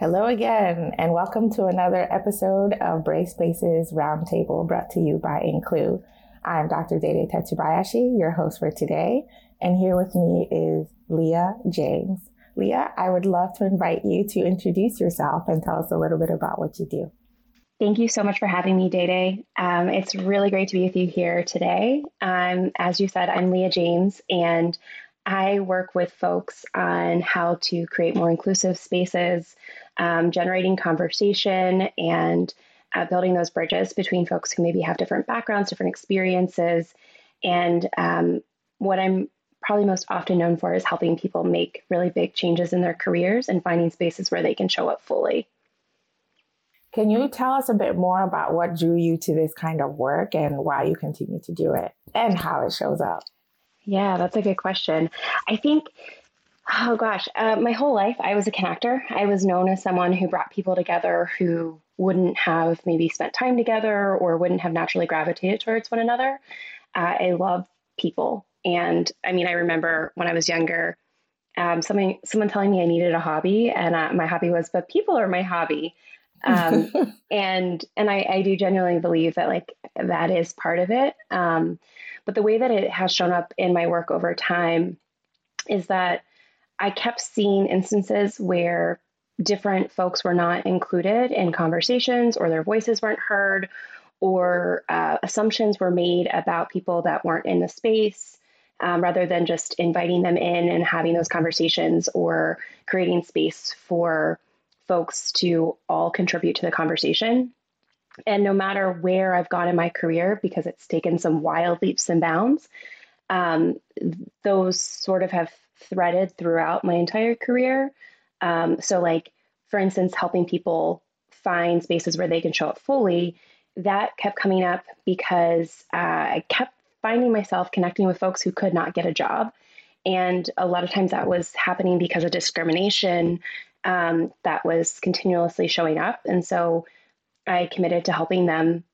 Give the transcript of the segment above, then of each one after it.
Hello again, and welcome to another episode of Brave Spaces Roundtable brought to you by Include. I'm Dr. Dede Tetsubayashi, your host for today, and here with me is Lia James. Lia, I would love to invite you to introduce yourself and tell us a little bit about what you do. Thank you so much for having me, Dede. Um, it's really great to be with you here today. Um, as you said, I'm Lia James, and I work with folks on how to create more inclusive spaces, um, generating conversation, and uh, building those bridges between folks who maybe have different backgrounds, different experiences. And um, what I'm probably most often known for is helping people make really big changes in their careers and finding spaces where they can show up fully. Can you tell us a bit more about what drew you to this kind of work and why you continue to do it and how it shows up? Yeah, that's a good question. I think, oh gosh, uh, my whole life I was a connector. I was known as someone who brought people together who wouldn't have maybe spent time together or wouldn't have naturally gravitated towards one another. Uh, I love people. And I mean, I remember when I was younger, um, someone, someone telling me I needed a hobby, and uh, my hobby was, but people are my hobby. Um, and and I, I do genuinely believe that like that is part of it. Um, but the way that it has shown up in my work over time is that I kept seeing instances where different folks were not included in conversations or their voices weren't heard or uh, assumptions were made about people that weren't in the space um, rather than just inviting them in and having those conversations or creating space for folks to all contribute to the conversation. And no matter where I've gone in my career, because it's taken some wild leaps and bounds, um, those sort of have threaded throughout my entire career. Um, so, like, for instance, helping people find spaces where they can show up fully, that kept coming up because uh, I kept finding myself connecting with folks who could not get a job. And a lot of times that was happening because of discrimination um, that was continuously showing up. And so I committed to helping them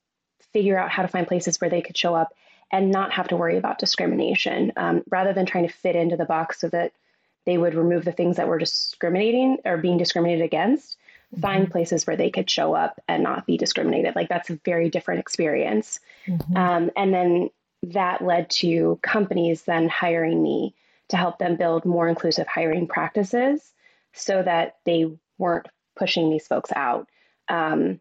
figure out how to find places where they could show up and not have to worry about discrimination um, rather than trying to fit into the box so that they would remove the things that were discriminating or being discriminated against mm-hmm. find places where they could show up and not be discriminated like that's a very different experience mm-hmm. um, and then that led to companies then hiring me to help them build more inclusive hiring practices so that they weren't pushing these folks out um,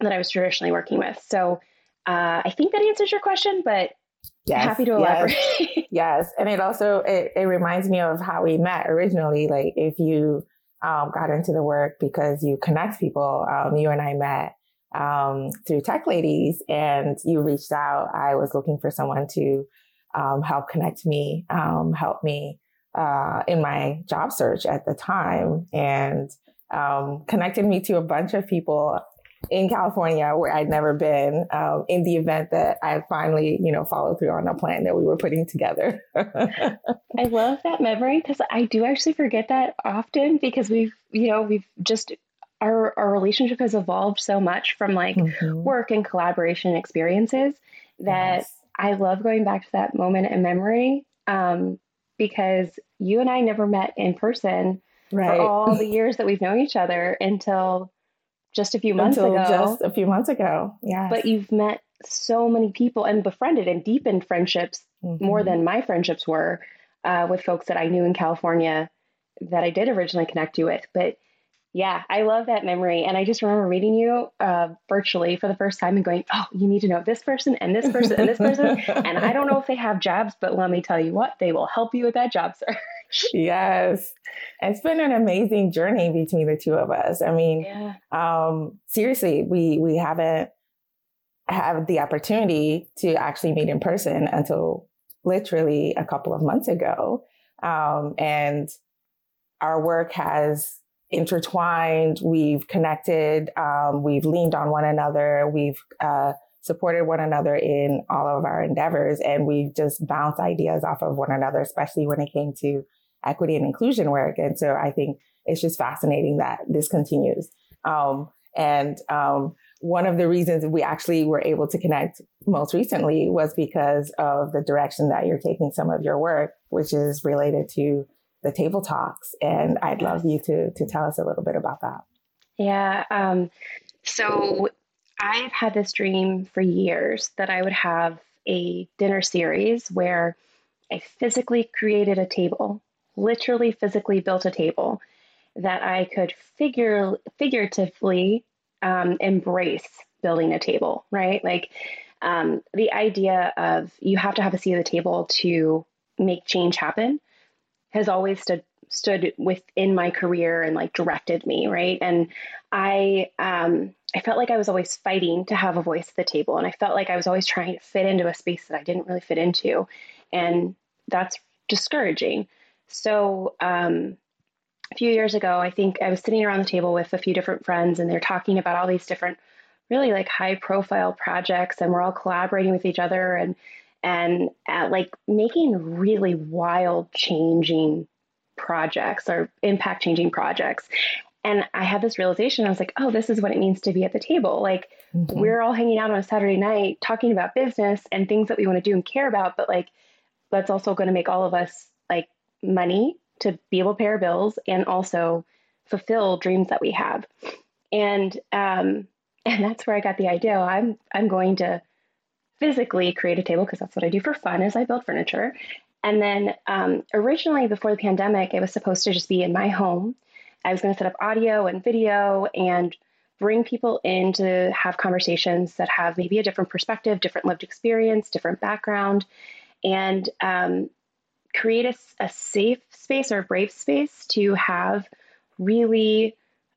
that I was traditionally working with. So uh, I think that answers your question, but yes, happy to elaborate. Yes, yes. and it also it, it reminds me of how we met originally. Like if you um, got into the work because you connect people, um, you and I met um, through Tech Ladies, and you reached out. I was looking for someone to um, help connect me, um, help me uh, in my job search at the time, and um, connected me to a bunch of people in California where I'd never been um, in the event that I finally, you know, followed through on a plan that we were putting together. I love that memory because I do actually forget that often because we've, you know, we've just, our, our relationship has evolved so much from like mm-hmm. work and collaboration experiences that yes. I love going back to that moment in memory um, because you and I never met in person right. for all the years that we've known each other until just a few months Until ago. Just a few months ago. Yeah. But you've met so many people and befriended and deepened friendships mm-hmm. more than my friendships were uh, with folks that I knew in California that I did originally connect you with. But yeah, I love that memory. And I just remember meeting you uh, virtually for the first time and going, oh, you need to know this person and this person and this person. and I don't know if they have jobs, but let me tell you what, they will help you with that job search. Yes. It's been an amazing journey between the two of us. I mean, yeah. um, seriously, we we haven't had the opportunity to actually meet in person until literally a couple of months ago. Um, and our work has intertwined, we've connected, um, we've leaned on one another, we've uh, supported one another in all of our endeavors, and we've just bounced ideas off of one another, especially when it came to equity and inclusion work. And so I think it's just fascinating that this continues. Um, and um, one of the reasons we actually were able to connect most recently was because of the direction that you're taking some of your work, which is related to the table talks. And I'd love you to to tell us a little bit about that. Yeah. Um, so I've had this dream for years that I would have a dinner series where I physically created a table, literally physically built a table that I could figure figuratively um, embrace building a table, right? Like um, the idea of you have to have a seat at the table to make change happen has always stood stood within my career and like directed me, right? And I um, I felt like I was always fighting to have a voice at the table, and I felt like I was always trying to fit into a space that I didn't really fit into, and that's discouraging. So um, a few years ago, I think I was sitting around the table with a few different friends, and they're talking about all these different, really like high profile projects, and we're all collaborating with each other and and uh, like making really wild changing projects or impact changing projects. And I had this realization. I was like, oh, this is what it means to be at the table. Like, mm-hmm. we're all hanging out on a Saturday night talking about business and things that we want to do and care about. But like, that's also going to make all of us like money to be able to pay our bills and also fulfill dreams that we have. And um, and that's where I got the idea. I'm I'm going to physically create a table because that's what I do for fun as I build furniture. And then um, originally, before the pandemic, it was supposed to just be in my home. I was going to set up audio and video and bring people in to have conversations that have maybe a different perspective, different lived experience, different background, and um, create a, a, safe space or a brave space to have really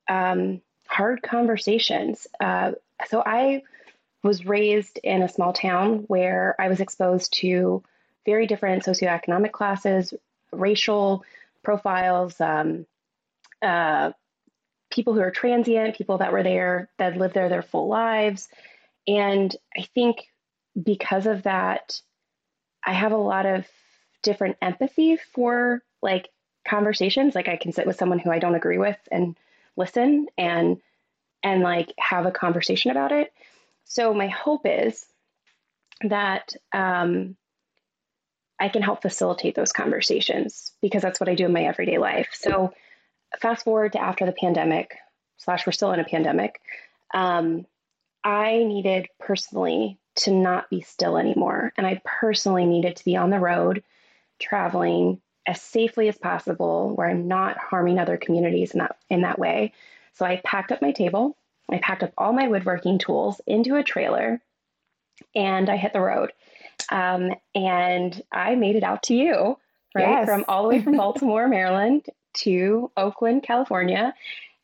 um, hard conversations. Uh, so I was raised in a small town where I was exposed to very different socioeconomic classes, racial profiles, um, uh, people who are transient, people that were there that lived there their full lives. And I think because of that, I have a lot of different empathy for like conversations. Like I can sit with someone who I don't agree with and listen and and like have a conversation about it. So my hope is that um, I can help facilitate those conversations because that's what I do in my everyday life. So, fast forward to after the pandemic, slash, we're still in a pandemic. Um, I needed personally to not be still anymore. And I personally needed to be on the road, traveling as safely as possible, where I'm not harming other communities in that, in that way. So I packed up my table, I packed up all my woodworking tools into a trailer, and I hit the road. Um, and I made it out to you, right? Yes. From all the way from Baltimore, Maryland to Oakland, California,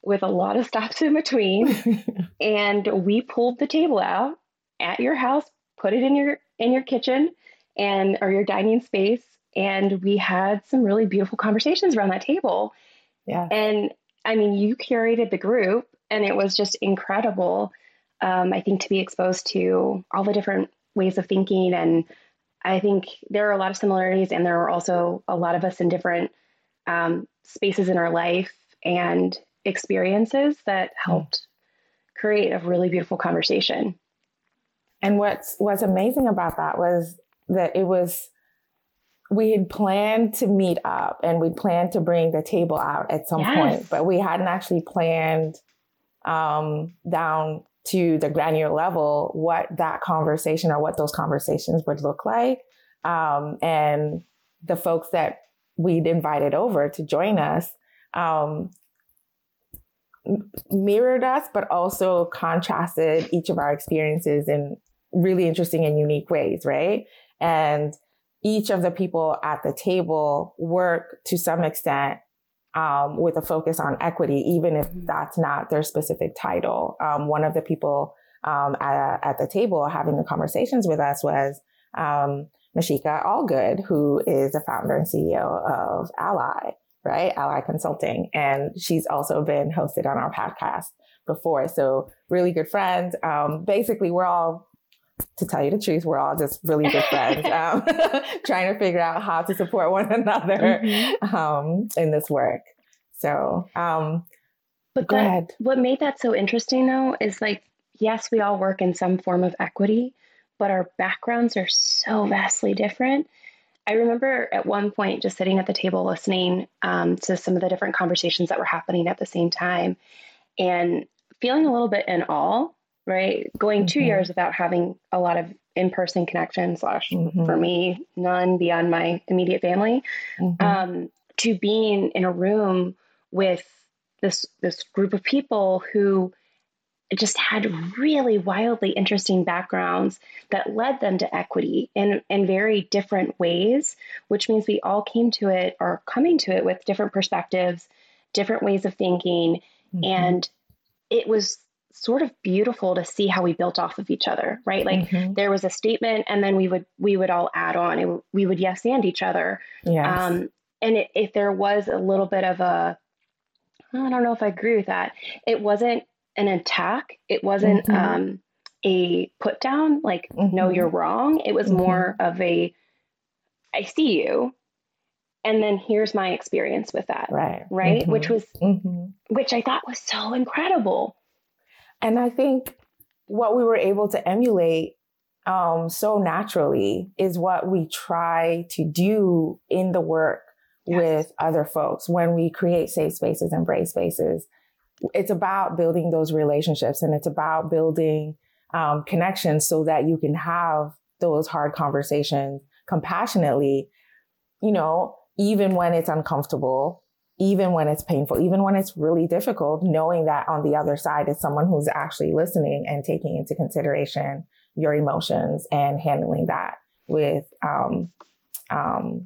with a lot of stops in between. and we pulled the table out at your house, put it in your in your kitchen and or your dining space, and we had some really beautiful conversations around that table. Yeah. And I mean, you curated the group, and it was just incredible. Um, I think to be exposed to all the different ways of thinking. And I think there are a lot of similarities, and there are also a lot of us in different um, spaces in our life and experiences that hmm. helped create a really beautiful conversation. And what's what's amazing about that was that it was we had planned to meet up and we planned to bring the table out at some yes. point, but we hadn't actually planned um, down to the granular level what that conversation or what those conversations would look like. Um, and the folks that we'd invited over to join us um, mirrored us, but also contrasted each of our experiences in really interesting and unique ways, right? And each of the people at the table work to some extent um, with a focus on equity, even if mm-hmm. that's not their specific title. Um, one of the people um, at, at, the table having the conversations with us was um, Nashika Allgood, who is the founder and CEO of Ally, right? Ally Consulting. And she's also been hosted on our podcast before. So, really good friends. Um, basically, we're all to tell you the truth, we're all just really good friends, um, trying to figure out how to support one another mm-hmm. um, in this work. So, um, but go that, ahead. What made that so interesting, though, is like, yes, we all work in some form of equity, but our backgrounds are so vastly different. I remember at one point just sitting at the table listening um, to some of the different conversations that were happening at the same time. And feeling a little bit in awe, right? Going mm-hmm. two years without having a lot of in-person connection slash mm-hmm. for me none beyond my immediate family mm-hmm. um, to being in a room with this this group of people who just had really wildly interesting backgrounds that led them to equity in, in very different ways, which means we all came to it or coming to it with different perspectives, different ways of thinking. Mm-hmm. And it was sort of beautiful to see how we built off of each other, right? Like mm-hmm. there was a statement and then we would, we would all add on and we would yes and each other. Yes. Um, and it, if there was a little bit of a, I don't know if I agree with that. It wasn't an attack. It wasn't mm-hmm. um, a put down, like, mm-hmm. no, you're wrong. It was mm-hmm. more of a, I see you. And then here's my experience with that. Right. Right. Which mm-hmm. was, mm-hmm. which I thought was so incredible. And I think what we were able to emulate um, so naturally is what we try to do in the work yes. with other folks when we create safe spaces and brave spaces it's about building those relationships and it's about building um, connections so that you can have those hard conversations compassionately, you know, even when it's uncomfortable, even when it's painful, even when it's really difficult, knowing that on the other side is someone who's actually listening and taking into consideration your emotions and handling that with um, um,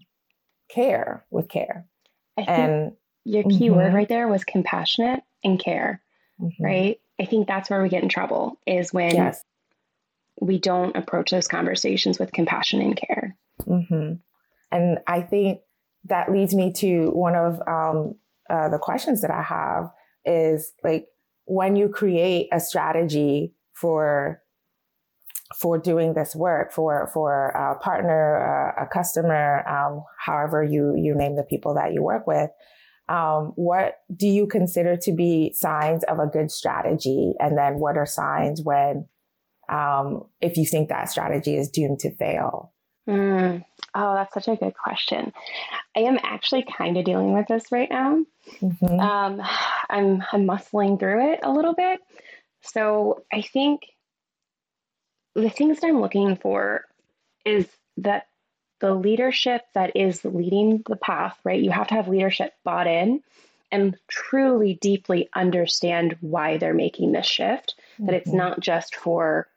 care, with care. and your key mm-hmm. word right there was compassionate and care, mm-hmm. right? I think that's where we get in trouble is when yes. we don't approach those conversations with compassion and care. Mm-hmm. And I think that leads me to one of um, uh, the questions that I have is like when you create a strategy for for doing this work for for a partner, uh, a customer, um, however you you name the people that you work with, um, what do you consider to be signs of a good strategy? And then what are signs when, um, if you think that strategy is doomed to fail? Mm. Oh, that's such a good question. I am actually kind of dealing with this right now. Mm-hmm. Um, I'm, I'm muscling through it a little bit. So I think the things that I'm looking for is that the leadership that is leading the path, right? You have to have leadership bought in and truly deeply understand why they're making this shift. Mm-hmm. That it's mm-hmm. not just for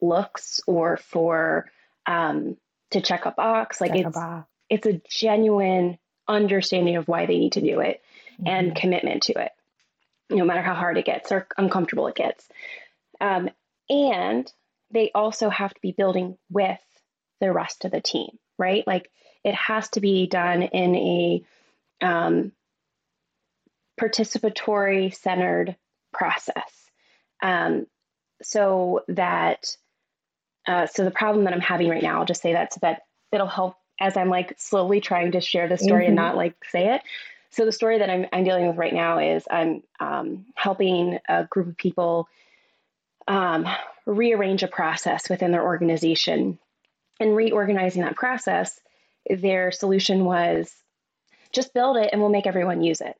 looks or for um, to check a box. Like check it's it's a genuine understanding of why they need to do it mm-hmm. and commitment to it, no matter how hard it gets or uncomfortable it gets. Um, and they also have to be building with the rest of the team right? Like it has to be done in a um, participatory centered process. Um, so that, uh, so the problem that I'm having right now, I'll just say that so that it'll help as I'm like slowly trying to share the story mm-hmm. and not like say it. So the story that I'm, I'm dealing with right now is I'm um, helping a group of people um, rearrange a process within their organization and reorganizing that process, their solution was just build it and we'll make everyone use it.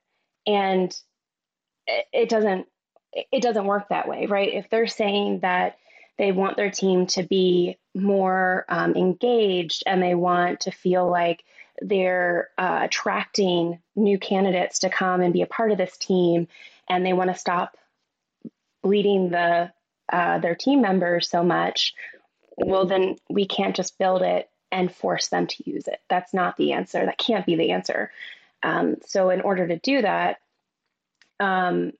And it doesn't it doesn't work that way, right? If they're saying that they want their team to be more um, engaged and they want to feel like they're uh, attracting new candidates to come and be a part of this team, and they want to stop bleeding the uh, their team members so much well, then we can't just build it and force them to use it. That's not the answer. That can't be the answer. Um, so, in order to do that, um,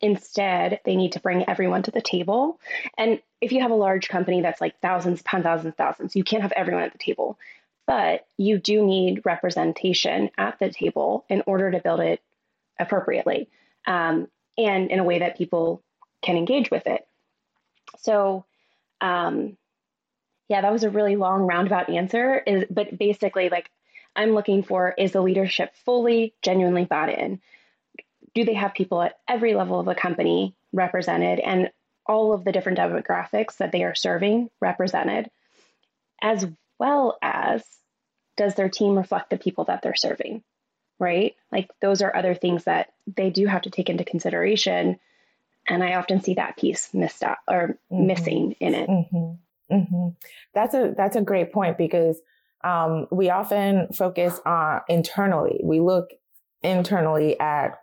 instead, they need to bring everyone to the table. And if you have a large company that's like thousands, upon thousands, thousands, you can't have everyone at the table. But you do need representation at the table in order to build it appropriately um, and in a way that people can engage with it. So, um, yeah, that was a really long roundabout answer. Is but basically like I'm looking for is the leadership fully, genuinely bought in? Do they have people at every level of the company represented and all of the different demographics that they are serving represented? As well as does their team reflect the people that they're serving? Right? Like those are other things that they do have to take into consideration And I often see that piece missed out or mm-hmm. missing in it. Mm-hmm. mm-hmm. That's a that's a great point because um, we often focus on internally. We look internally at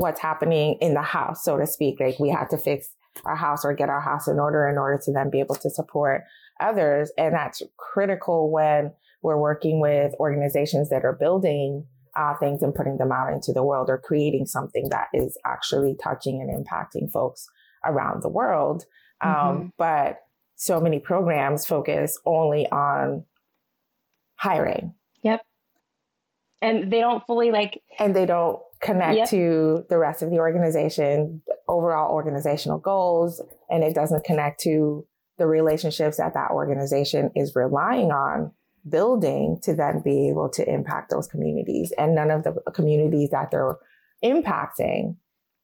what's happening in the house, so to speak. Like we have to fix our house or get our house in order in order to then be able to support others. And that's critical when we're working with organizations that are building uh, things and putting them out into the world or creating something that is actually touching and impacting folks around the world. Um, mm-hmm. But so many programs focus only on hiring. Yep. And they don't fully like. And they don't connect yep. to the rest of the organization, overall organizational goals, and it doesn't connect to the relationships that that organization is relying on building to then be able to impact those communities. And none of the communities that they're impacting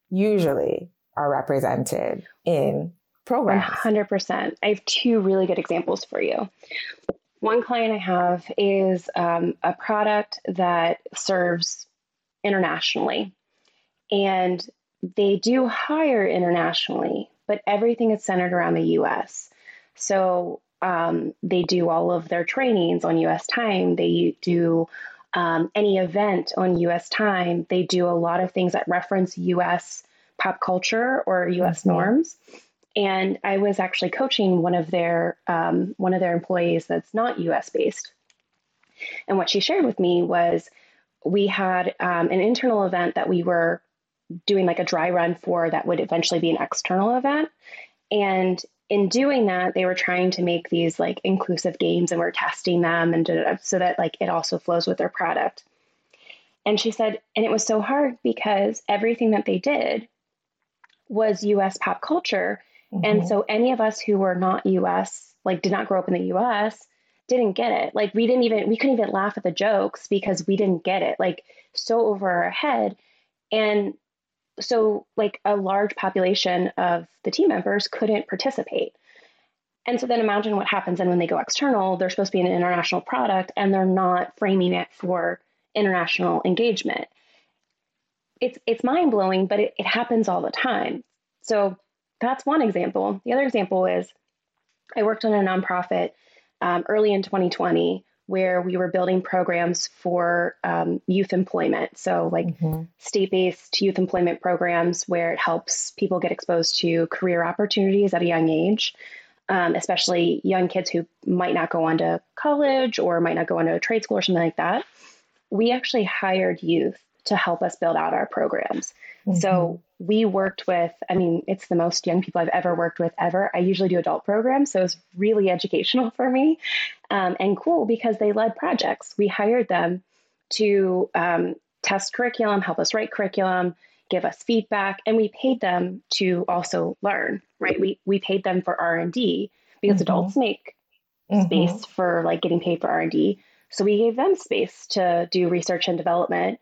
usually are represented in programs. 100%. I have two really good examples for you. One client I have is um, a product that serves internationally. And they do hire internationally, but everything is centered around the US. So um, they do all of their trainings on US time. They do um, any event on US time. They do a lot of things that reference US pop culture or US mm-hmm. norms. And I was actually coaching one of their um, one of their employees that's not US based. And what she shared with me was we had um, an internal event that we were doing like a dry run for that would eventually be an external event. And in doing that, they were trying to make these like inclusive games and we're testing them and so that like it also flows with their product. And she said, and it was so hard because everything that they did was US pop culture. Mm-hmm. And so any of us who were not US, like did not grow up in the US, didn't get it. Like we didn't even we couldn't even laugh at the jokes because we didn't get it. Like so over our head. And so like a large population of the team members couldn't participate. And so then imagine what happens then when they go external, they're supposed to be an international product and they're not framing it for international engagement. It's it's mind blowing, but it, it happens all the time. So that's one example. The other example is I worked on a nonprofit um, early in 2020 where we were building programs for um, youth employment. So, like mm-hmm. state based youth employment programs where it helps people get exposed to career opportunities at a young age, um, especially young kids who might not go on to college or might not go on to a trade school or something like that. We actually hired youth to help us build out our programs. Mm-hmm. So we worked with, I mean, it's the most young people I've ever worked with ever. I usually do adult programs, so it's really educational for me um, and cool because they led projects. We hired them to um, test curriculum, help us write curriculum, give us feedback, and we paid them to also learn. Right? We we paid them for R and D because mm-hmm. adults make mm-hmm. space for like getting paid for R and D. So we gave them space to do research and development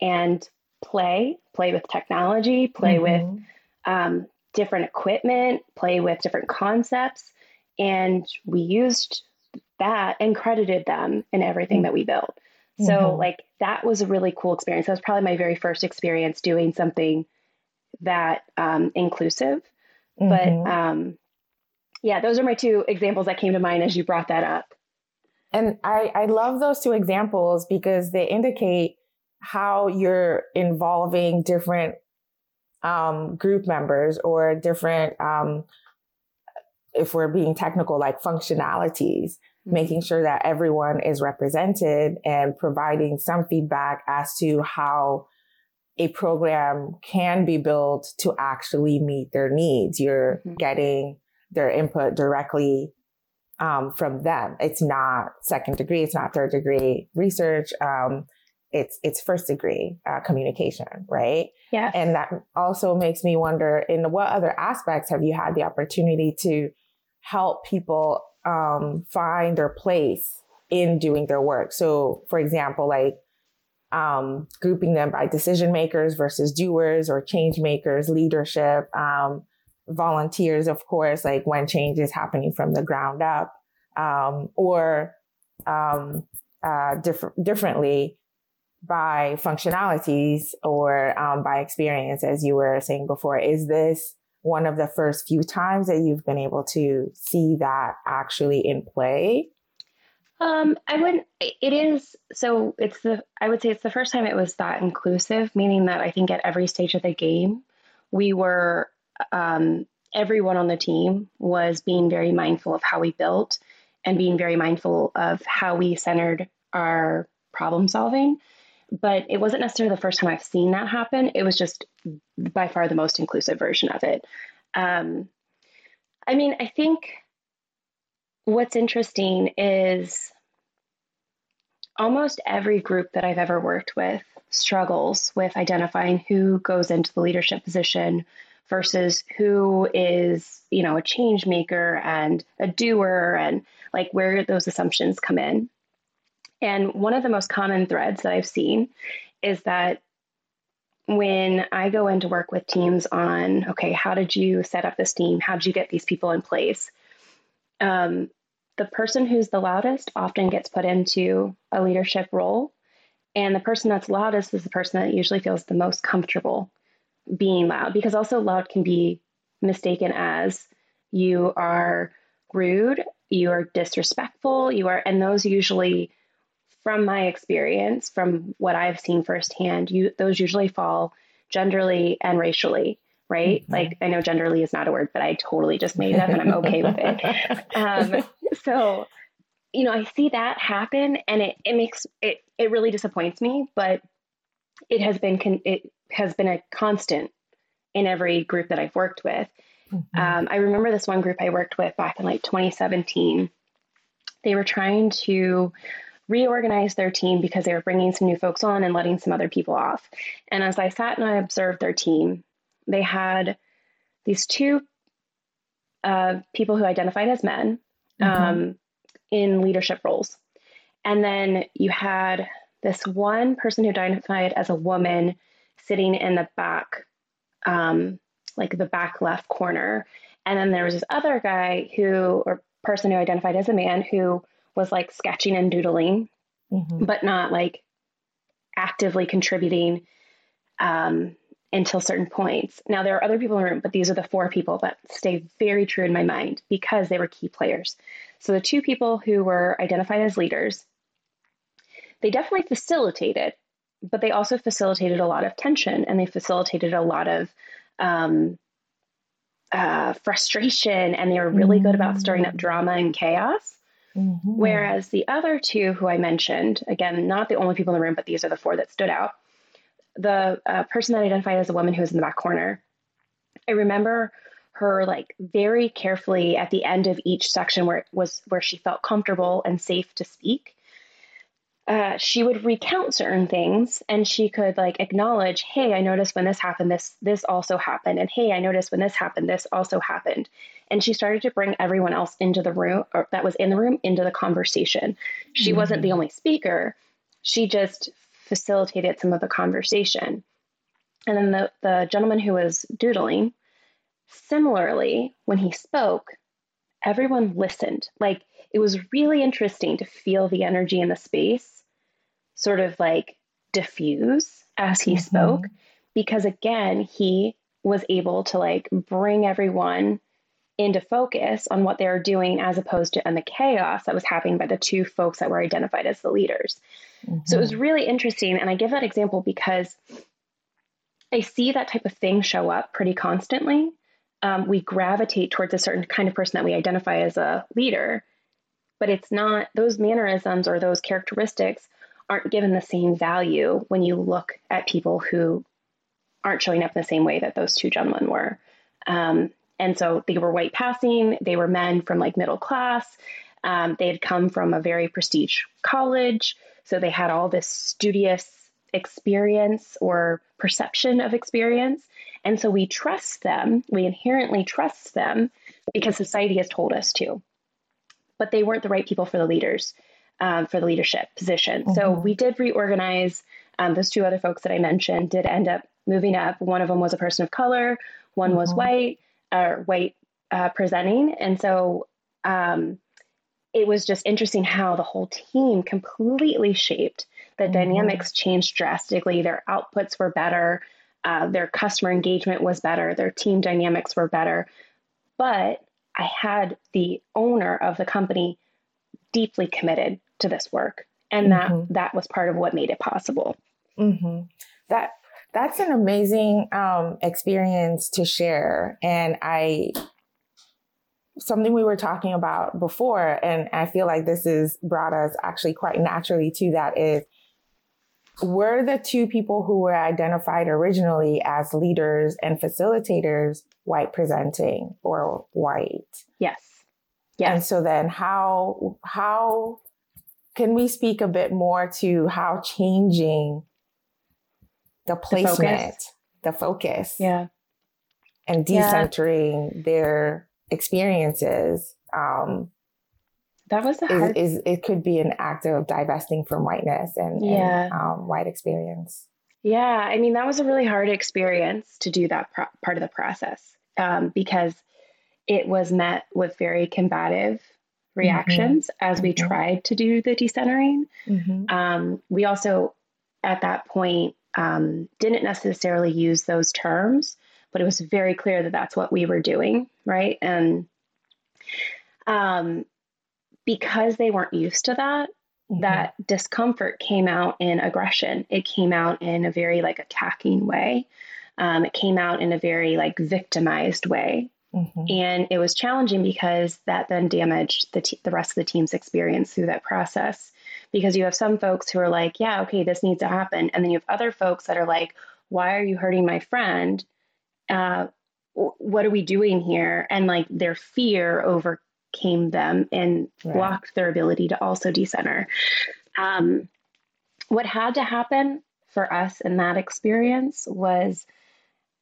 and play, play with technology, play mm-hmm. with um, different equipment, play with different concepts. And we used that and credited them in everything that we built. So, mm-hmm. like, that was a really cool experience. That was probably my very first experience doing something that um, inclusive. Mm-hmm. But um, yeah, those are my two examples that came to mind as you brought that up. And I, I love those two examples because they indicate how you're involving different um, group members or different, um, if we're being technical, like functionalities, mm-hmm. making sure that everyone is represented and providing some feedback as to how a program can be built to actually meet their needs. You're mm-hmm. getting their input directly um, from them. It's not second degree, it's not third degree research. Um, it's it's first degree uh, communication, right? Yeah. And that also makes me wonder: in what other aspects have you had the opportunity to help people um, find their place in doing their work? So, for example, like um, grouping them by decision makers versus doers, or change makers, leadership, um, volunteers, of course, like when change is happening from the ground up, um, or um, uh, diff- differently by functionalities or um, by experience, as you were saying before? Is this one of the first few times that you've been able to see that actually in play? Um, I would. It is so. It's the. I would say it's the first time it was that inclusive, meaning that I think at every stage of the game, we were. Um, everyone on the team was being very mindful of how we built, and being very mindful of how we centered our problem solving. But it wasn't necessarily the first time I've seen that happen. It was just by far the most inclusive version of it. Um, I mean, I think what's interesting is almost every group that I've ever worked with struggles with identifying who goes into the leadership position versus who is, you know, a change maker and a doer and like where those assumptions come in. And one of the most common threads that I've seen is that when I go into work with teams on, okay, how did you set up this team? How did you get these people in place? Um, the person who's the loudest often gets put into a leadership role. And the person that's loudest is the person that usually feels the most comfortable being loud because also loud can be mistaken as you are rude, you are disrespectful, you are, and those usually from my experience, from what I've seen firsthand, you those usually fall genderly and racially, right? Mm-hmm. Like I know genderly is not a word, but I totally just made it up and I'm okay with it. Um, so, you know, I see that happen and it, it makes it, it really disappoints me, but it has been, con- it has been a constant in every group that I've worked with. Mm-hmm. Um, I remember this one group I worked with back in like 2017. They were trying to reorganize their team because they were bringing some new folks on and letting some other people off. And as I sat and I observed their team, they had these two uh, people who identified as men mm-hmm. um, in leadership roles. And then you had this one person who identified as a woman sitting in the back, um, like the back left corner. And then there was this other guy who, or person who identified as a man who was like sketching and doodling, mm-hmm. but not like actively contributing um, until certain points. Now, there are other people in the room, but these are the four people that stay very true in my mind because they were key players. So, the two people who were identified as leaders, they definitely facilitated, but they also facilitated a lot of tension and they facilitated a lot of um, uh, frustration and they were really mm-hmm. good about stirring up drama and chaos. Mm-hmm. Whereas the other two who I mentioned, again, not the only people in the room, but these are the four that stood out. The uh, person that identified as a woman who was in the back corner, I remember her like very carefully at the end of each section where it was where she felt comfortable and safe to speak uh, she would recount certain things and she could like acknowledge hey i noticed when this happened this this also happened and hey i noticed when this happened this also happened and she started to bring everyone else into the room or that was in the room into the conversation. She mm-hmm. wasn't the only speaker. She just facilitated some of the conversation. And then the, the gentleman who was doodling similarly when he spoke everyone listened. Like it was really interesting to feel the energy in the space sort of like diffuse as he mm-hmm. spoke because again he was able to like bring everyone into focus on what they were doing as opposed to and the chaos that was happening by the two folks that were identified as the leaders mm-hmm. so it was mm-hmm. really interesting and i give that example because i see that type of thing show up pretty constantly um, we gravitate towards a certain kind of person that we identify as a leader but it's not those mannerisms or those characteristics aren't given the same value when you look at people who aren't showing up the same way that those two gentlemen were. Um, and so they were white passing, they were men from like middle class. Um, they had come from a very prestige college. So they had all this studious experience or perception of experience. And so we trust them, we inherently trust them because society has told us to. But they weren't the right people for the leaders um, for the leadership position. Mm-hmm. So we did reorganize. Um, those two other folks that I mentioned did end up moving up. One of them was a person of color, one mm-hmm. was white, or white uh, presenting. And so um, it was just interesting how the whole team completely shaped. The mm-hmm. dynamics changed drastically. Their outputs were better. uh, their customer engagement was better, their team dynamics were better. But I had the owner of the company deeply committed to this work. And mm-hmm. that that was part of what made it possible. Mm-hmm. That that's an amazing um, experience to share. And I something we were talking about before, and I feel like this has brought us actually quite naturally to that is were the two people who were identified originally as leaders and facilitators white presenting or white? Yes. Yes. And so then how how can we speak a bit more to how changing the placement, the focus, the focus yeah, and decentering yeah. their experiences um, that was a hard... is, is, it could be an act of divesting from whiteness and, yeah. and um, white experience. Yeah, I mean that was a really hard experience to do that pro- part of the process um, because it was met with very combative reactions mm-hmm. as we mm-hmm. tried to do the decentering. Mm-hmm. Um, we also, at that point, um, didn't necessarily use those terms, but it was very clear that that's what we were doing, right? And um, because they weren't used to that, mm-hmm. that discomfort came out in aggression. It came out in a very like attacking way. Um, it came out in a very like victimized way. Mm-hmm. And it was challenging because that then damaged the, the rest of the team's experience through that process. Because you have some folks who are like, yeah, okay, this needs to happen. And then you have other folks that are like, why are you hurting my friend? Uh, what are we doing here? And like their fear over came them and right. blocked their ability to also decenter. Um, what had to happen for us in that experience was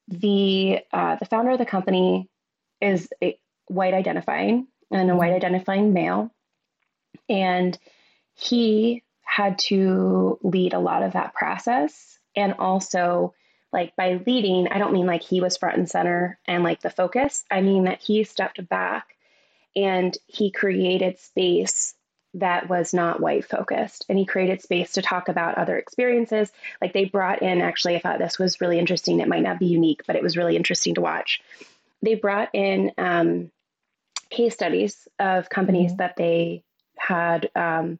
the uh, the founder of the company is a white identifying and a white mm-hmm. identifying male, and he had to lead a lot of that process and also like by leading i don't mean like he was front and center and like the focus i mean that he stepped back and he created space that was not white focused and he created space to talk about other experiences like they brought in actually i thought this was really interesting it might not be unique but it was really interesting to watch they brought in um, case studies of companies mm-hmm. that they had um,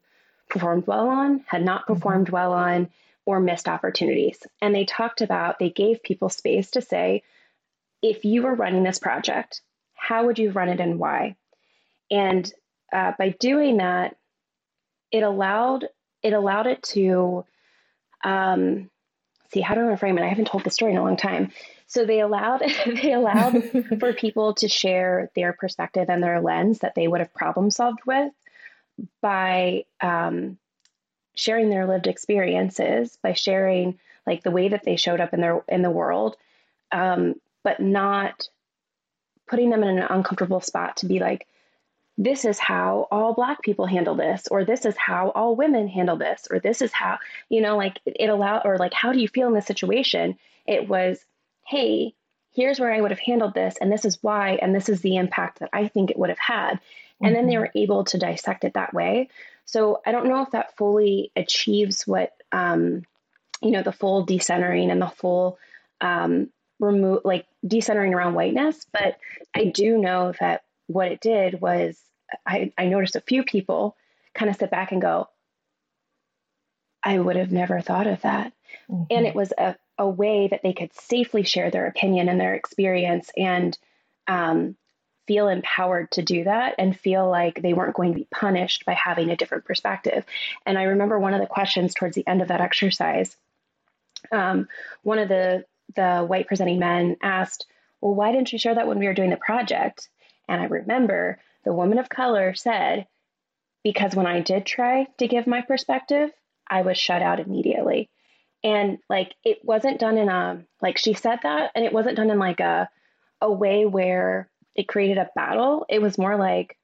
performed well on had not mm-hmm. performed mm-hmm. well on or missed opportunities and they talked about they gave people space to say if you were running this project how would you run it and why and uh, by doing that, it allowed it allowed it to um, see how do I want to frame it. I haven't told the story in a long time. So they allowed they allowed for people to share their perspective and their lens that they would have problem solved with by um, sharing their lived experiences, by sharing like the way that they showed up in their in the world, um, but not putting them in an uncomfortable spot to be like, this is how all black people handle this or this is how all women handle this or this is how you know like it allowed or like how do you feel in this situation it was hey here's where i would have handled this and this is why and this is the impact that i think it would have had and mm-hmm. then they mm-hmm. were able to dissect it that way so i don't know if that fully achieves what um, you know the full decentering and the full um, remove like decentering around whiteness but i do know that what it did was I, I noticed a few people kind of sit back and go, I would have never thought of that. Mm-hmm. And it was a, a way that they could safely share their opinion and their experience and um, feel empowered to do that and feel like they weren't going to be punished by having a different perspective. And I remember one of the questions towards the end of that exercise, um, one of the the white presenting men asked, "Well, why didn't you share that when we were doing the project?" And I remember the woman of color said, because when I did try to give my perspective, I was shut out immediately. And like it wasn't done in a like she said that and it wasn't done in like a a way where it created a battle. It was more like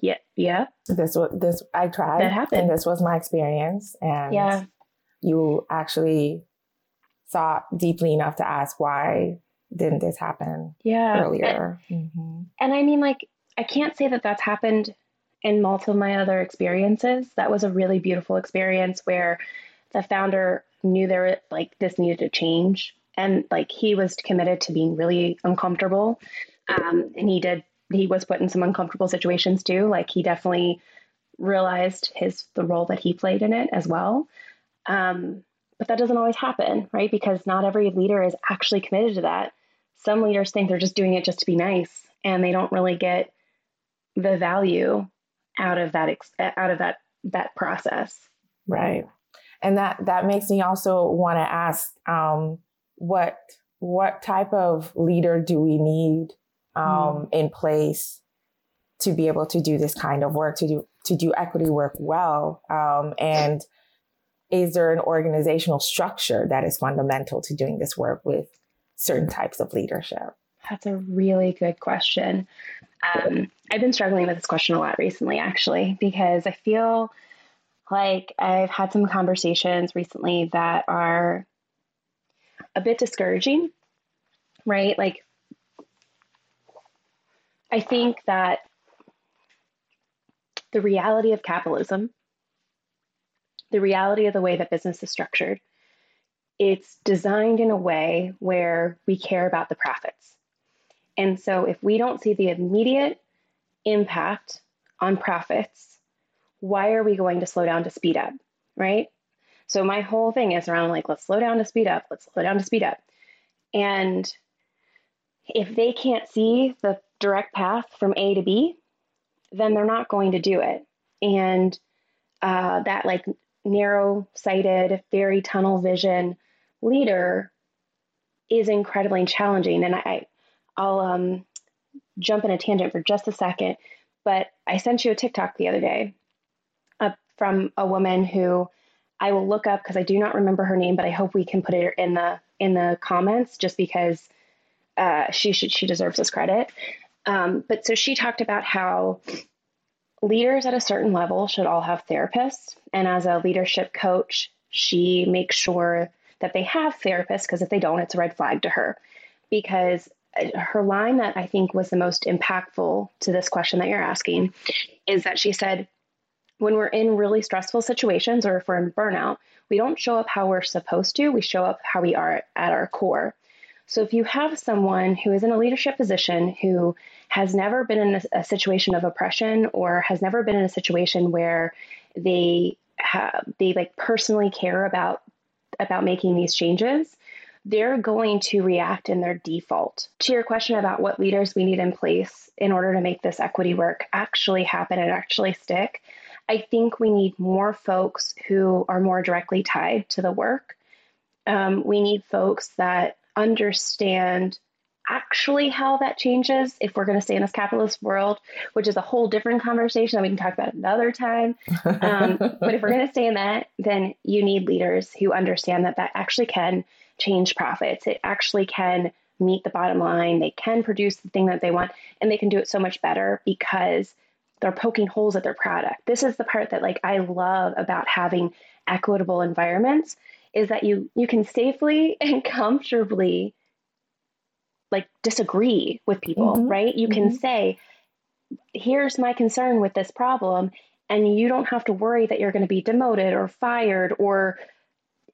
yeah, yeah. This was this I tried. That happened. And this was my experience. And yeah. you actually thought deeply enough to ask why didn't this happen yeah earlier. And, mm-hmm. and i mean like i can't say that that's happened in multiple of my other experiences. That was a really beautiful experience where the founder knew there like this needed to change. And like he was committed to being really uncomfortable. Um, and he did he was put in some uncomfortable situations too. Like he definitely realized his the role that he played in it as well. Um, but that doesn't always happen right? Because not every leader is actually committed to that some leaders think they're just doing it just to be nice and they don't really get the value out of that out of that that process. Right. And that that makes me also want to ask um, what what type of leader do we need um, mm. in place to be able to do this kind of work to do to do equity work well? Um, and is there an organizational structure that is fundamental to doing this work with certain types of leadership that's a really good question um, i've been struggling with this question a lot recently actually because i feel like i've had some conversations recently that are a bit discouraging, right? Like, I think that the reality of capitalism, the reality of the way that business is structured, it's designed in a way where we care about the profits. And so if we don't see the immediate impact on profits, why are we going to slow down to speed up, right? So my whole thing is around like, let's slow down to speed up, let's slow down to speed up. And if they can't see the direct path from A to B, then they're not going to do it. And uh, that like narrow sighted, very tunnel vision leader is incredibly challenging. And I, I'll um, jump in a tangent for just a second, but I sent you a TikTok the other day uh, from a woman who I will look up because I do not remember her name, but I hope we can put it in the in the comments just because uh, she should she deserves this credit. Um, but so she talked about how leaders at a certain level should all have therapists, and as a leadership coach, she makes sure that they have therapists because if they don't, it's a red flag to her. Because uh, her line that I think was the most impactful to this question that you're asking is that she said, when we're in really stressful situations or if we're in burnout, we don't show up how we're supposed to. We show up how we are at our core. So if you have someone who is in a leadership position who has never been in a, a situation of oppression or has never been in a situation where they have they like personally care about about making these changes, they're going to react in their default. To your question about what leaders we need in place in order to make this equity work actually happen and actually stick, I think we need more folks who are more directly tied to the work. Um, we need folks that understand actually how that changes if we're going to stay in this capitalist world, which is a whole different conversation that we can talk about another time. Um, but if we're going to stay in that, then you need leaders who understand that that actually can change profits. It actually can meet the bottom line. They can produce the thing that they want, and they can do it so much better because they're poking holes at their product. This is the part that like I love about having equitable environments is that you you can safely and comfortably like disagree with people, mm-hmm. right? You mm-hmm. can say here's my concern with this problem and you don't have to worry that you're going to be demoted or fired or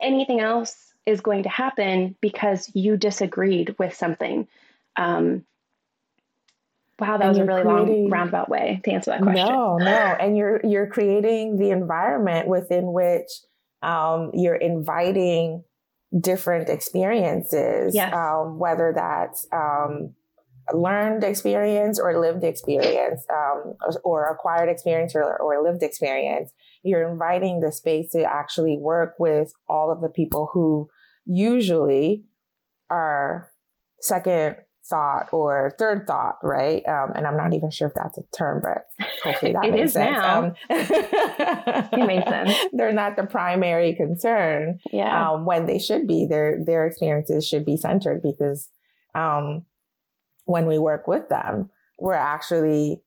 anything else is going to happen because you disagreed with something. Um, Wow, that and was a really creating, long roundabout way to answer that question. No, no, and you're you're creating the environment within which um, you're inviting different experiences, um, whether that's um, learned experience or lived experience, um, or, or, acquired experience or, or lived experience. You're inviting the space to actually work with all of the people who usually are second thought or third thought, right? Um, and I'm not even sure if that's a term, but hopefully that it makes sense. Now. Um, it makes sense. They're not the primary concern. Yeah. Um, when they should be, their their experiences should be centered because um, when we work with them, we're actually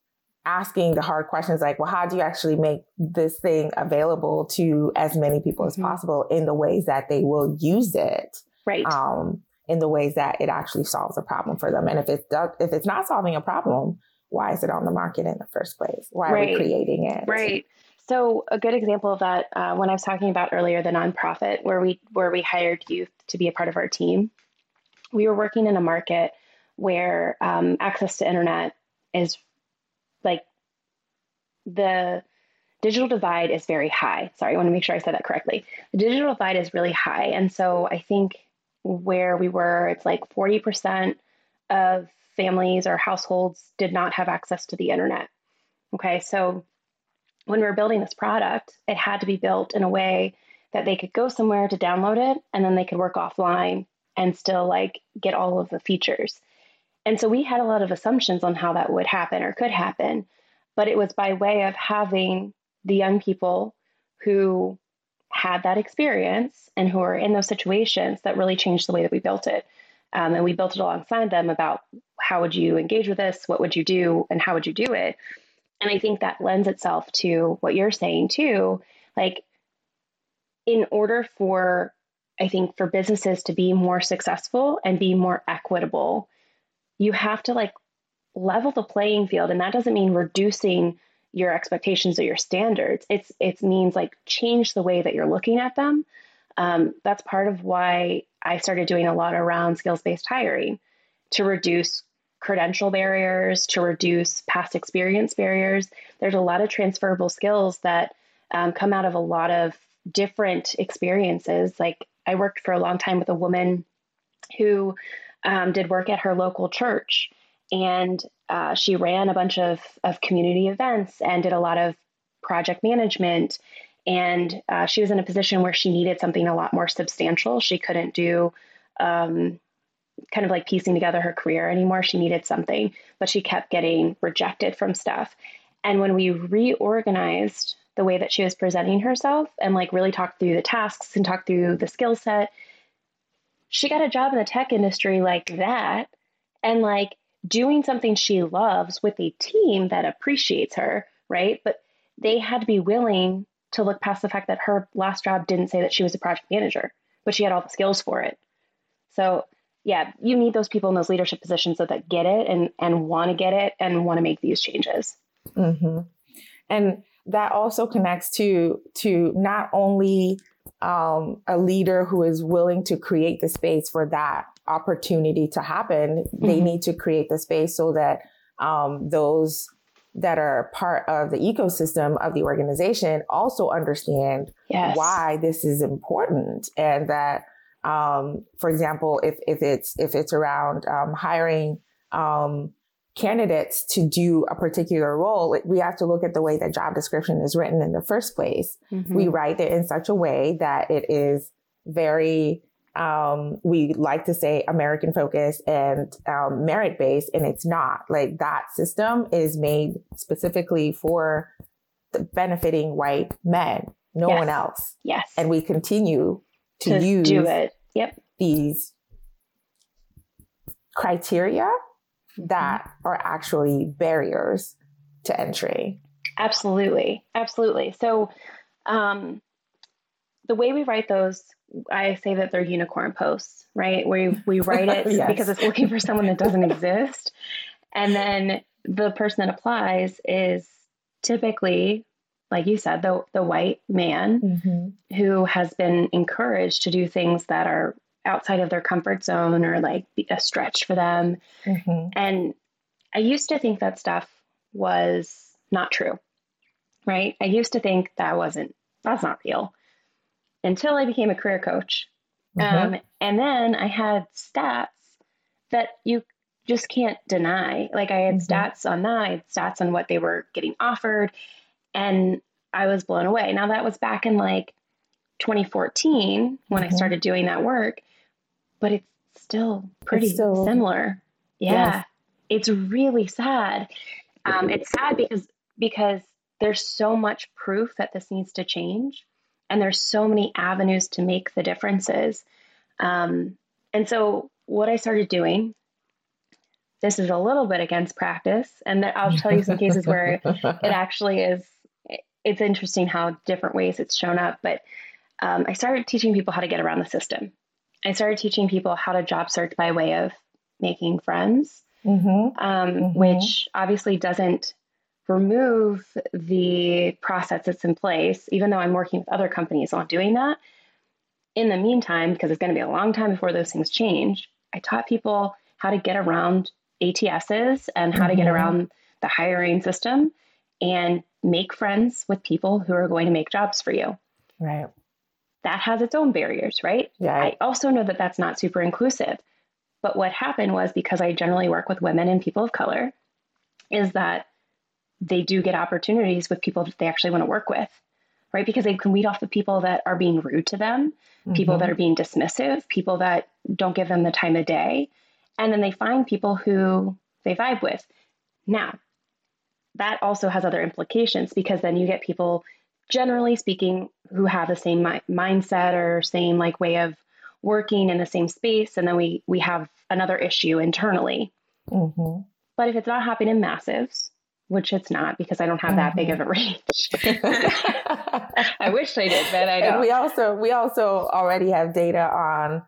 asking the hard questions like, well, how do you actually make this thing available to as many people mm-hmm. as possible in the ways that they will use it? Right. Um, in the ways that it actually solves a problem for them. And if it does, if it's not solving a problem, why is it on the market in the first place? Why right. are we creating it? Right. So a good example of that, uh, when I was talking about earlier, the nonprofit where we where we hired youth to be a part of our team, we were working in a market where um, access to internet is like the digital divide is very high. Sorry, I want to make sure I said that correctly. The digital divide is really high, and so I think where we were, it's like forty percent of families or households did not have access to the internet. Okay, so when we were building this product, it had to be built in a way that they could go somewhere to download it and then they could work offline and still like get all of the features. And so we had a lot of assumptions on how that would happen or could happen, but it was by way of having the young people who had that experience and who are in those situations that really changed the way that we built it. Um, and we built it alongside them about how would you engage with this, what would you do, and how would you do it. And I think that lends itself to what you're saying too. Like, in order for, I think, for businesses to be more successful and be more equitable, you have to like level the playing field. And that doesn't mean reducing your expectations or your standards. It's it means like change the way that you're looking at them. Um, that's part of why I started doing a lot around skills based hiring to reduce credential barriers, to reduce past experience barriers. There's a lot of transferable skills that um, come out of a lot of different experiences. Like I worked for a long time with a woman who um, did work at her local church, and uh, she ran a bunch of, of community events and did a lot of project management. And uh, she was in a position where she needed something a lot more substantial. She couldn't do um, kind of like piecing together her career anymore. She needed something, but she kept getting rejected from stuff. And when we reorganized the way that she was presenting herself and like really talked through the tasks and talked through the skill set, she got a job in the tech industry like that and like doing something she loves with a team that appreciates her, right? But they had to be willing to look past the fact that her last job didn't say that she was a project manager, but she had all the skills for it. So yeah, you need those people in those leadership positions that, that get it and and want to get it and want to make these changes. Mm-hmm. And that also connects to to not only um, a leader who is willing to create the space for that opportunity to happen. Mm-hmm. They need to create the space so that um, those that are part of the ecosystem of the organization also understand yes. why this is important and that um, for example, if, if it's if it's around um, hiring um, candidates to do a particular role, we have to look at the way that job description is written in the first place. Mm-hmm. We write it in such a way that it is very um, we like to say American focused and um, merit based, and it's not. Like that system is made specifically for benefiting white men, no yes. one else. Yes. And we continue to, to use do it. Yep. these criteria that mm-hmm. are actually barriers to entry. Absolutely. Absolutely. So, um, the way we write those, I say that they're unicorn posts, right? We, we write it yes. because it's looking for someone that doesn't exist. And then the person that applies is typically like you said, the the white man mm-hmm. who has been encouraged to do things that are outside of their comfort zone or like a stretch for them. Mm-hmm. And I used to think that stuff was not true. Right? I used to think that wasn't that's not real until I became a career coach. Mm-hmm. Um, and then I had stats that you just can't deny. Like I had mm-hmm. stats on that, I had stats on what they were getting offered. And I was blown away. Now, that was back in like 2014 when mm-hmm. I started doing that work, but it's still pretty it's still, similar. Yeah. Yes. It's really sad. Um, it's sad because because there's so much proof that this needs to change and there's so many avenues to make the differences. Um, and so what I started doing this is a little bit against practice and I'll tell you some cases where it actually is it's interesting how different ways it's shown up. But um, I started teaching people how to get around the system. I started teaching people how to job search by way of making friends, mm-hmm. Um, mm-hmm. which obviously doesn't remove the process that's in place, even though I'm working with other companies on doing that, in the meantime, because it's going to be a long time before those things change, I taught people how to get around ATSs and how mm-hmm. to get mm-hmm. around the hiring system and make friends with people who are going to make jobs for you. Right. That has its own barriers, right? Yeah. I also know that that's not super inclusive. But what happened was because I generally work with women and people of color, is that they do get opportunities with people that they actually want to work with, right? Because they can weed off the people that are being rude to them, mm-hmm. people that mm-hmm. are being dismissive, people that don't give them the time of day. And then they find people who they vibe with. Now, that also has other implications because then you get people, generally speaking, who have the same mi- mindset or same like way of working in the same space. And then we, we have another issue internally. Mm-hmm. But if it's not happening in massives, which it's not because I don't have that mm-hmm. big of a range. I wish I did, but I don't. And we also we also already have data on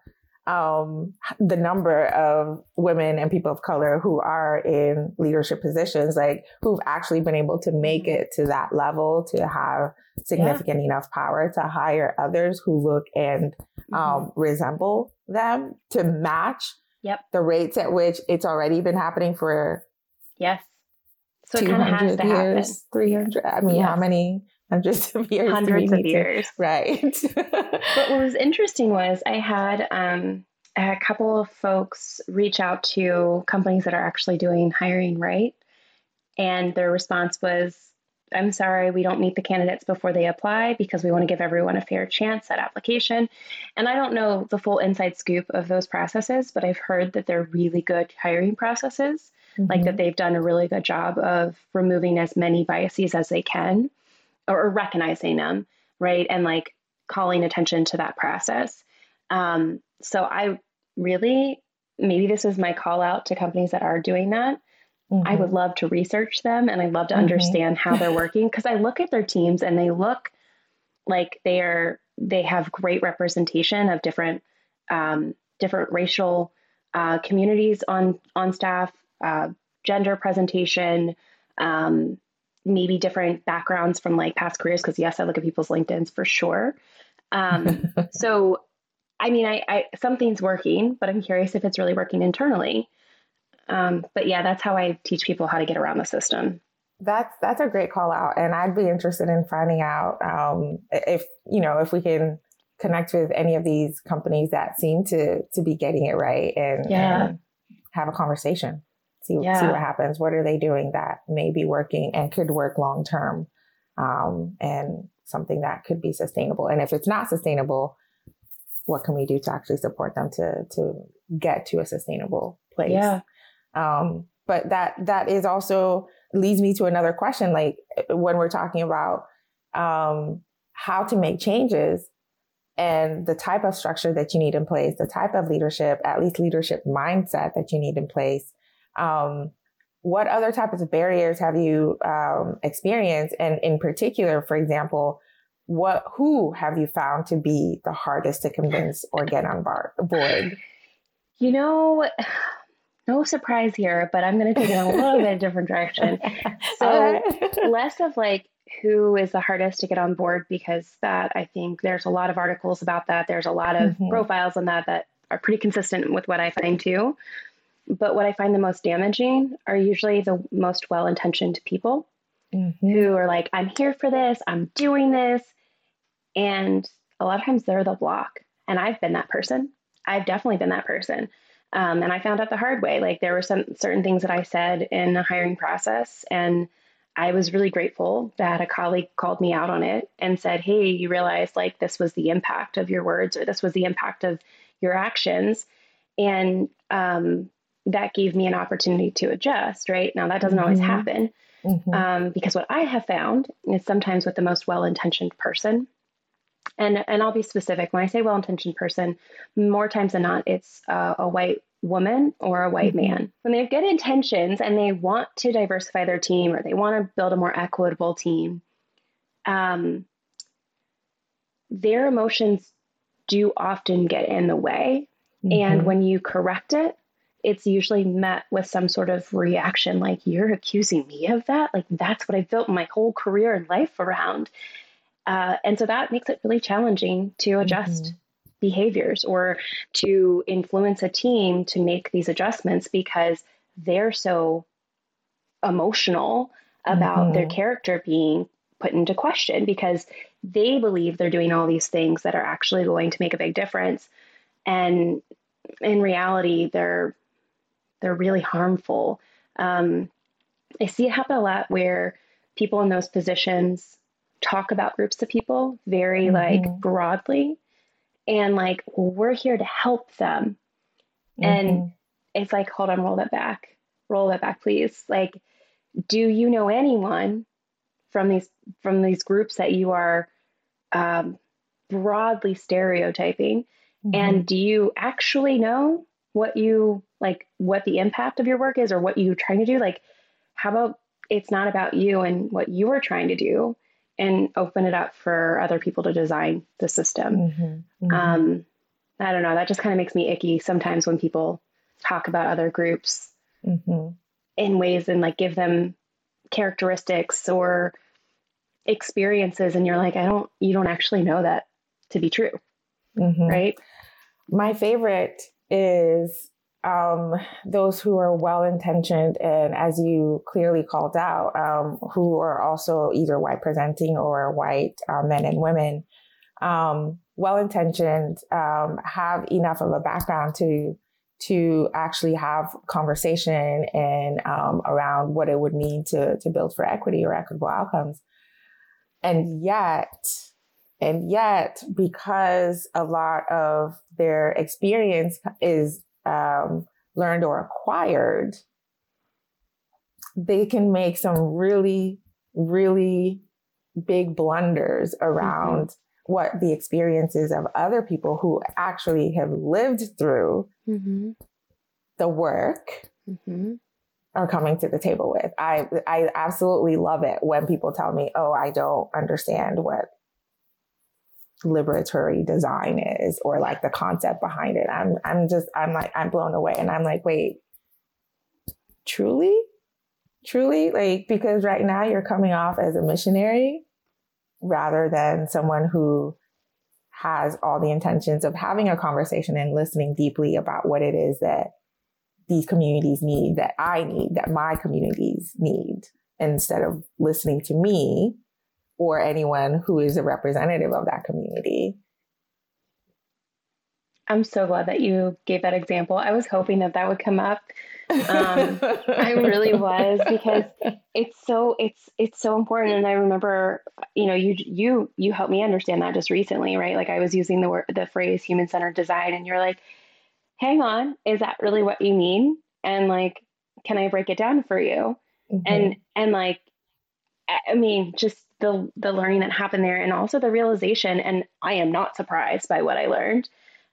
um, the number of women and people of color who are in leadership positions, like who've actually been able to make mm-hmm. it to that level to have significant yeah. enough power to hire others who look and mm-hmm. um, resemble them to match yep. the rates at which it's already been happening for yes so 200 years 300 i mean how many hundreds of years hundreds of years to, right. But what was interesting was i had um, a couple of folks reach out to companies that are actually doing hiring right? And their response was I'm sorry, we don't meet the candidates before they apply because we want to give everyone a fair chance at application. And I don't know the full inside scoop of those processes, but I've heard that they're really good hiring processes, mm-hmm. like that they've done a really good job of removing as many biases as they can or, or recognizing them, right? And like calling attention to that process. Um, so I really, maybe this is my call out to companies that are doing that Mm-hmm. I would love to research them and I'd love to mm-hmm. understand how they're working because I look at their teams and they look like they are they have great representation of different um, different racial uh, communities on on staff, uh, gender presentation, um, maybe different backgrounds from like past careers. Because yes, I look at people's LinkedIn's for sure. Um, so, I mean, I, I something's working, but I'm curious if it's really working internally. Um, but yeah, that's how I teach people how to get around the system. That's that's a great call out, and I'd be interested in finding out um, if you know if we can connect with any of these companies that seem to to be getting it right and, yeah. and have a conversation. See yeah. see what happens. What are they doing that may be working and could work long term, um, and something that could be sustainable. And if it's not sustainable, what can we do to actually support them to to get to a sustainable place? Yeah. Um, but that that is also leads me to another question. Like when we're talking about um, how to make changes and the type of structure that you need in place, the type of leadership, at least leadership mindset that you need in place. Um, what other types of barriers have you um, experienced? And in particular, for example, what who have you found to be the hardest to convince or get on board? You know, no surprise here, but I'm going to take it a little bit different direction. So less of like who is the hardest to get on board because that I think there's a lot of articles about that. There's a lot of mm-hmm. profiles on that that are pretty consistent with what I find too. But what I find the most damaging are usually the most well-intentioned people mm-hmm. who are like, "I'm here for this. I'm doing this," and a lot of times they're the block. And I've been that person. I've definitely been that person um, and I found out the hard way. Like there were some certain things that I said in the hiring process, and I was really grateful that a colleague called me out on it and said, "Hey, you realize like this was the impact of your words, or this was the impact of your actions," and um, that gave me an opportunity to adjust. Right now, that doesn't mm-hmm. always happen mm-hmm. um, because what I have found is sometimes with the most well-intentioned person and and I'll be specific when I say well-intentioned person, more times than not, it's uh, a white woman or a white mm-hmm. man. When they have good intentions and they want to diversify their team or they want to build a more equitable team, um, their emotions do often get in the way. Mm-hmm. And when you correct it, it's usually met with some sort of reaction like you're accusing me of that like that's what i've built my whole career and life around uh, and so that makes it really challenging to adjust mm-hmm. behaviors or to influence a team to make these adjustments because they're so emotional about mm-hmm. their character being put into question because they believe they're doing all these things that are actually going to make a big difference and in reality they're they're really harmful um, i see it happen a lot where people in those positions talk about groups of people very mm-hmm. like broadly and like well, we're here to help them mm-hmm. and it's like hold on roll that back roll that back please like do you know anyone from these from these groups that you are um, broadly stereotyping mm-hmm. and do you actually know what you like what the impact of your work is or what you're trying to do like how about it's not about you and what you are trying to do and open it up for other people to design the system mm-hmm. Mm-hmm. Um, i don't know that just kind of makes me icky sometimes when people talk about other groups mm-hmm. in ways and like give them characteristics or experiences and you're like i don't you don't actually know that to be true mm-hmm. right my favorite is um, those who are well intentioned and, as you clearly called out, um, who are also either white presenting or white uh, men and women, um, well intentioned, um, have enough of a background to to actually have conversation and um, around what it would mean to to build for equity or equitable outcomes. And yet, and yet, because a lot of their experience is um, learned or acquired, they can make some really, really big blunders around mm-hmm. what the experiences of other people who actually have lived through mm-hmm. the work mm-hmm. are coming to the table with. I I absolutely love it when people tell me, "Oh, I don't understand what liberatory design is or like the concept behind it." I'm I'm just I'm like I'm blown away and I'm like, "Wait, truly? Truly like because right now you're coming off as a missionary rather than someone who has all the intentions of having a conversation and listening deeply about what it is that these communities need, that I need, that my communities need, instead of listening to me or anyone who is a representative of that community. I'm so glad that you gave that example. I was hoping that that would come up. Um, I really was because it's so it's it's so important. And I remember, you know, you you you helped me understand that just recently, right? Like I was using the word the phrase human centered design, and you're like, "Hang on, is that really what you mean?" And like, can I break it down for you? Mm-hmm. And and like, I mean, just the the learning that happened there, and also the realization. And I am not surprised by what I learned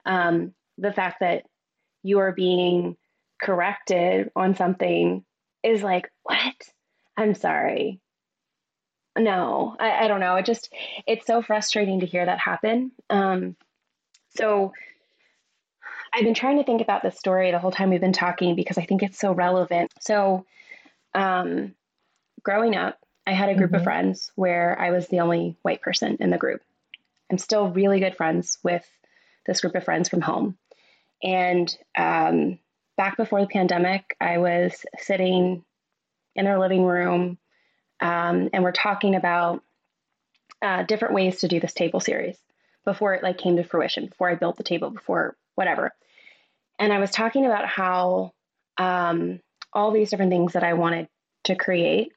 um, the fact that you are being corrected on something is like, what? I'm sorry. No, I, I don't know. It just, it's so frustrating to hear that happen. Um, so I've been trying to think about this story the whole time we've been talking because I think it's so relevant. So, um, growing up, I had a group mm-hmm. of friends where I was the only white person in the group. I'm still really good friends with this group of friends from home. And um, back before the pandemic, I was sitting in their living room um, and we're talking about uh, different ways to do this table series before it like came to fruition, before I built the table, before whatever. And I was talking about how um, all these different things that I wanted to create.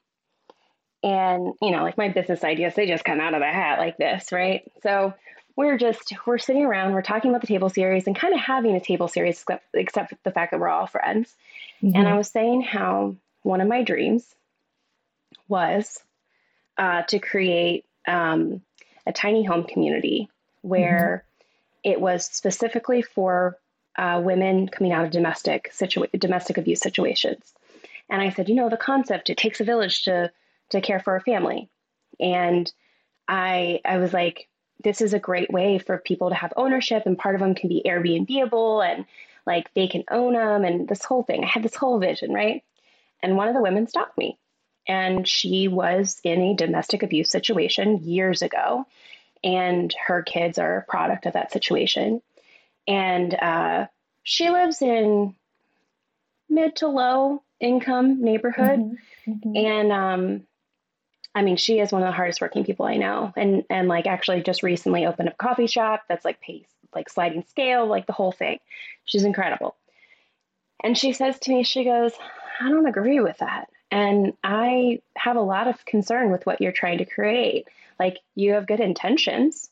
And, you know, like my business ideas, they just come out of the hat like this, right? So we're just we're sitting around we're talking about the table series and kind of having a table series except, the fact that we're all friends mm-hmm. and i was saying how one of my dreams was uh, to create um, a tiny home community where mm-hmm. it was specifically for uh, women coming out of domestic situa- domestic abuse situations and i said you know the concept it takes a village to to care for a family and i i was like this is a great way for people to have ownership and part of them can be Airbnbable and like they can own them and this whole thing. I had this whole vision, right? And one of the women stopped me. And she was in a domestic abuse situation years ago. And her kids are a product of that situation. And uh, she lives in mid to low income neighborhood. Mm-hmm. Mm-hmm. And um, I mean, she is one of the hardest working people I know. And and like actually just recently opened a coffee shop that's like pace, like sliding scale, like the whole thing. She's incredible. And she says to me, she goes, I don't agree with that. And I have a lot of concern with what you're trying to create. Like you have good intentions.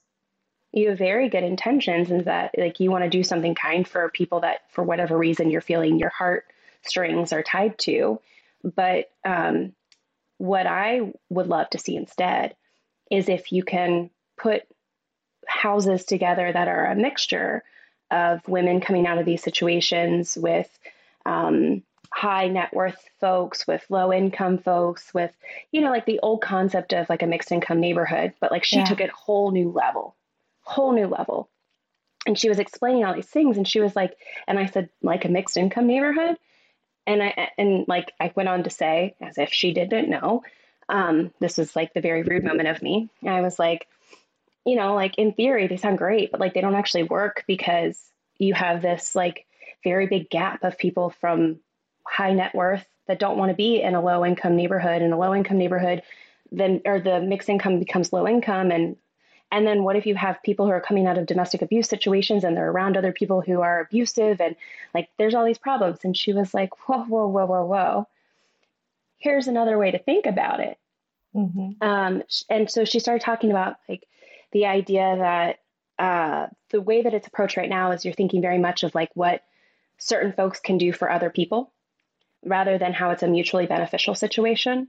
You have very good intentions and that like you want to do something kind for people that for whatever reason you're feeling your heart strings are tied to. But um, what I would love to see instead is if you can put houses together that are a mixture of women coming out of these situations with um, high net worth folks, with low income folks, with, you know, like the old concept of like a mixed income neighborhood, but like she yeah. took it whole new level, whole new level. And she was explaining all these things and she was like, and I said, like a mixed income neighborhood. And I, and like I went on to say, as if she didn't know, um, this was like the very rude moment of me. I was like, you know, like in theory, they sound great, but like they don't actually work because you have this like very big gap of people from high net worth that don't want to be in a low income neighborhood. In a low income neighborhood, then or the mixed income becomes low income and and then what if you have people who are coming out of domestic abuse situations and they're around other people who are abusive and like there's all these problems. And she was like, whoa, whoa, whoa, whoa, whoa. Here's another way to think about it. Mm-hmm. Um, and so she started talking about like the idea that uh, the way that it's approached right now is you're thinking very much of like what certain folks can do for other people rather than how it's a mutually beneficial situation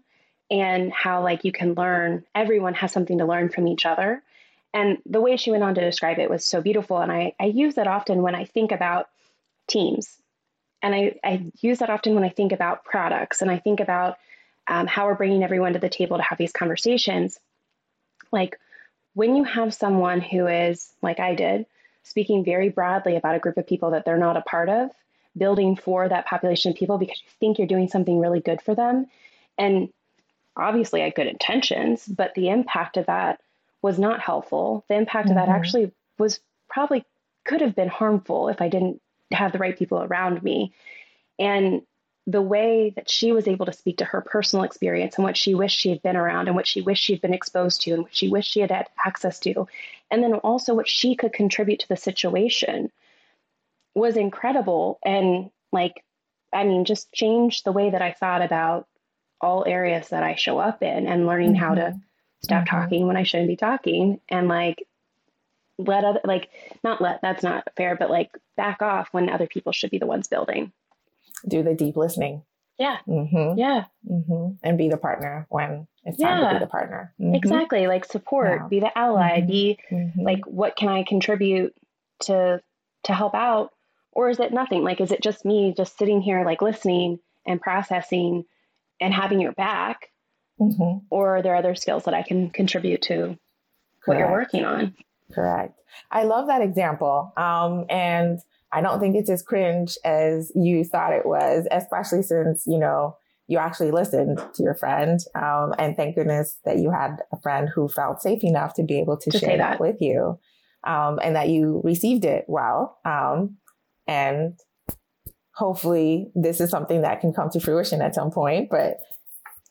and how like you can learn everyone has something to learn from each other and the way she went on to describe it was so beautiful. And i, I use that often when i think about teams. And I, I use that often when i think about products and i think about um, how we're bringing everyone to the table to have these conversations. Like when you have someone who is, like I did, speaking very broadly about a group of people that they're not a part of, building for that population of people because you think you're doing something really good for them. And obviously, I had good intentions, but the impact of that was not helpful. The impact mm-hmm. of that mm-hmm. actually was probably could have been harmful if I didn't have the right people around me. And the way that she was able to speak to her personal experience and what she wished she had been around and what she wished she'd been exposed to and what she wished she had had access to, and then also what she could contribute to the situation was incredible. And like, I mean, just changed the way that I thought about all areas that I show up in and learning mm-hmm. how to mm-hmm. Stop mm-hmm. talking when I shouldn't be talking and like let other like not let that's not fair but like back off when other people should be the ones building do the deep listening. Yeah. Mm-hmm. Yeah. Mm-hmm. And be the partner when it's yeah. time to be the partner. Mm-hmm. Exactly. Like support, yeah. be the ally, mm-hmm. be mm-hmm. like, what can I contribute to to help out? Or is it nothing? Like, is it just me just sitting here like listening and processing and having your back? Mm-hmm. Or are there other skills that I can contribute to Correct. what you're working on? Correct. I love that example. Um, and I don't think it's as cringe as you thought it was, especially since, you know, you actually listened to your friend. Um, and thank goodness that you had a friend who felt safe enough to be able to, to share that. that. with you. Um, and that you received it well. Um, and hopefully this is something that can come to fruition at some point, but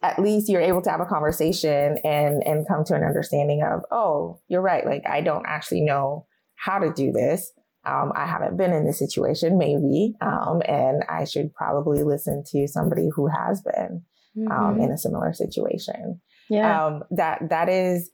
at least you're able to have a conversation and, and come to an understanding of, oh, you're right. Like I don't actually know how to do this. Um, I haven't been in this situation, maybe, um, and I should probably listen to somebody who has been um, mm-hmm. in a similar situation. Yeah, um, that that is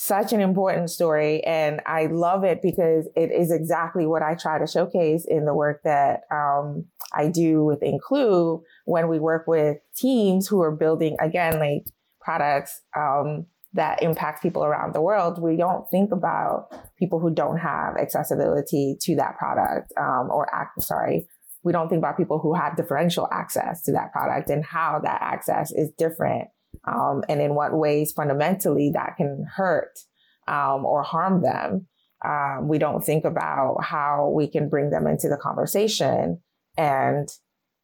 such an important story, and I love it because it is exactly what I try to showcase in the work that um, I do with incluu when we work with teams who are building again like products um, that impact people around the world, we don't think about people who don't have accessibility to that product um, or act, sorry, we don't think about people who have differential access to that product and how that access is different um, and in what ways fundamentally that can hurt um, or harm them. Um, we don't think about how we can bring them into the conversation. And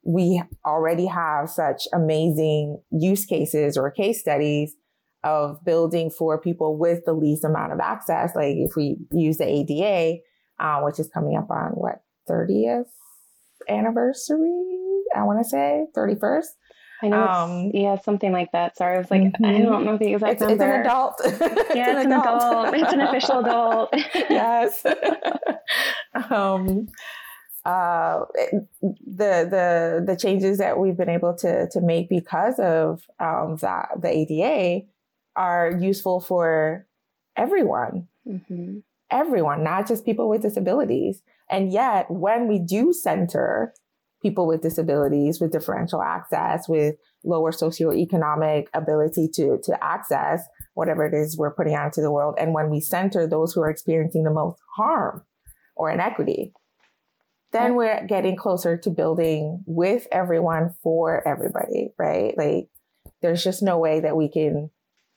we already have such amazing use cases or case studies of building for people with the least amount of access. Like if we use the ADA, uh, which is coming up on what, 30th anniversary? I want to say 31st. I know. Um, yeah, something like that. Sorry, I was like, mm-hmm. I don't know the exact it's, number. It's an adult. yeah, it's an adult. adult. It's an official adult. yes. um, uh, the the the changes that we've been able to to make because of um, that the ADA are useful for everyone. Mm-hmm. Everyone, not just people with disabilities. And yet, when we do center people with disabilities, with differential access, with lower socioeconomic ability to, to access whatever it is we're putting out into the world. And when we center those who are experiencing the most harm or inequity, then we're getting closer to building with everyone for everybody, right? Like there's just no way that we can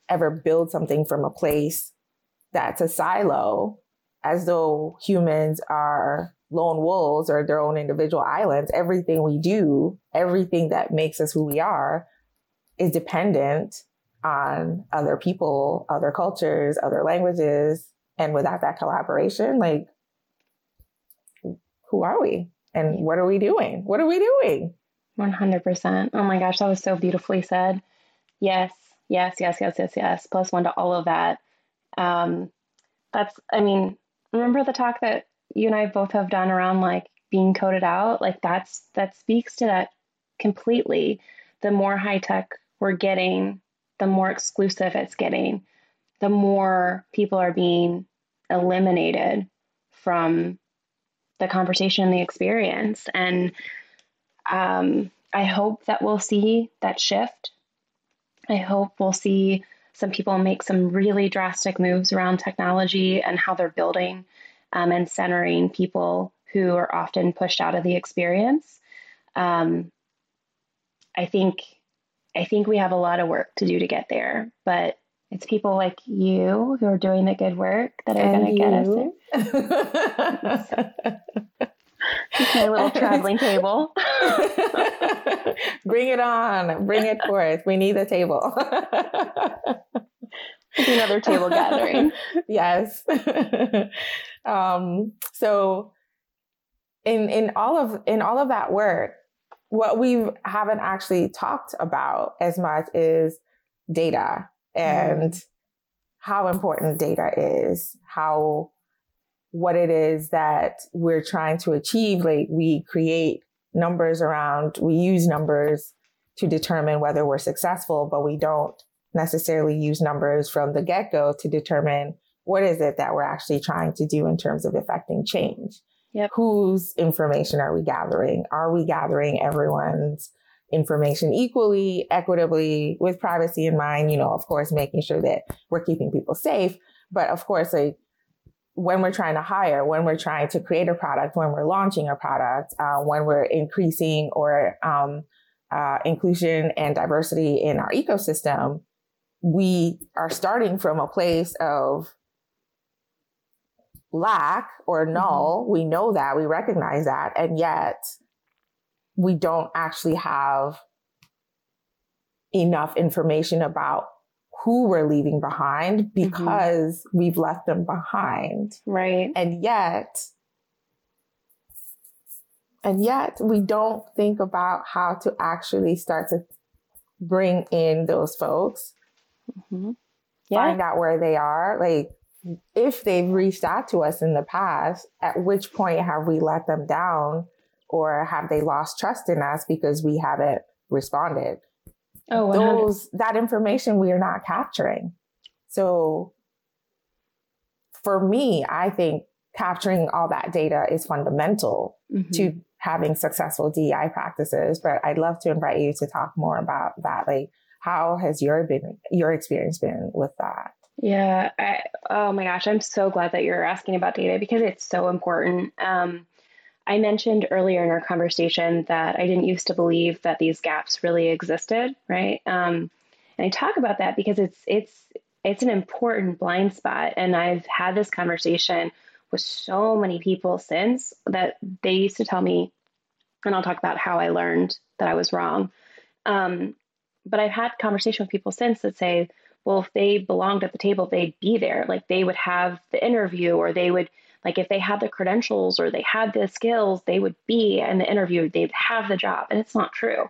ever build something from a place that's a silo as though humans are lone wolves or their own individual islands. Everything we do, everything that makes us who we are is dependent on other people, other cultures, other languages. And without that collaboration, like, who are we? And what are we doing? What are we doing? 100%. Oh my gosh, that was so beautifully said. Yes, yes, yes, yes, yes, yes. Plus one to all of that. Um, that's, I mean, remember the talk that you and I both have done around like being coded out, like that's that speaks to that completely. The more high tech we're getting, the more exclusive it's getting, the more people are being eliminated from the conversation and the experience. And um, I hope that we'll see that shift. I hope we'll see some people make some really drastic moves around technology and how they're building um, and centering people who are often pushed out of the experience. Um, I think I think we have a lot of work to do to get there, but it's people like you who are doing the good work that are going to get us there. My little traveling table. Bring it on. Bring it forth. We need a table. another table gathering. yes. um, so in in all of in all of that work, what we haven't actually talked about as much is data and mm. how important data is, how what it is that we're trying to achieve. Like we create numbers around, we use numbers to determine whether we're successful, but we don't necessarily use numbers from the get go to determine what is it that we're actually trying to do in terms of affecting change. Yep. Whose information are we gathering? Are we gathering everyone's information equally, equitably, with privacy in mind? You know, of course, making sure that we're keeping people safe. But of course, like when we're trying to hire, when we're trying to create a product, when we're launching a product, uh, when we're increasing or um, uh, inclusion and diversity in our ecosystem, we are starting from a place of lack or null. Mm-hmm. We know that, we recognize that, and yet we don't actually have enough information about who we're leaving behind mm-hmm. because mm-hmm. we've left them behind. Right. And yet, and yet we don't think about how to actually start to bring in those folks mm-hmm. yeah. find out where they are. Like, if they've reached out to us in the past, at which point have we let them down or have they lost trust in us because we haven't responded? Oh, 100. those that information we are not capturing. So for me, I think capturing all that data is fundamental mm-hmm. to having successful DEI practices. But I'd love to invite you to talk more about that. Like how has your been your experience been with that? Yeah. I, oh my gosh, I'm so glad that you're asking about data because it's so important. Um, I mentioned earlier in our conversation that I didn't used to believe that these gaps really existed, right? Um, and I talk about that because it's it's it's an important blind spot, and I've had this conversation with so many people since that they used to tell me, and I'll talk about how I learned that I was wrong. Um, but I've had conversation with people since that say, well, if they belonged at the table, they'd be there. Like they would have the interview, or they would, like, if they had the credentials or they had the skills, they would be in the interview, they'd have the job. And it's not true.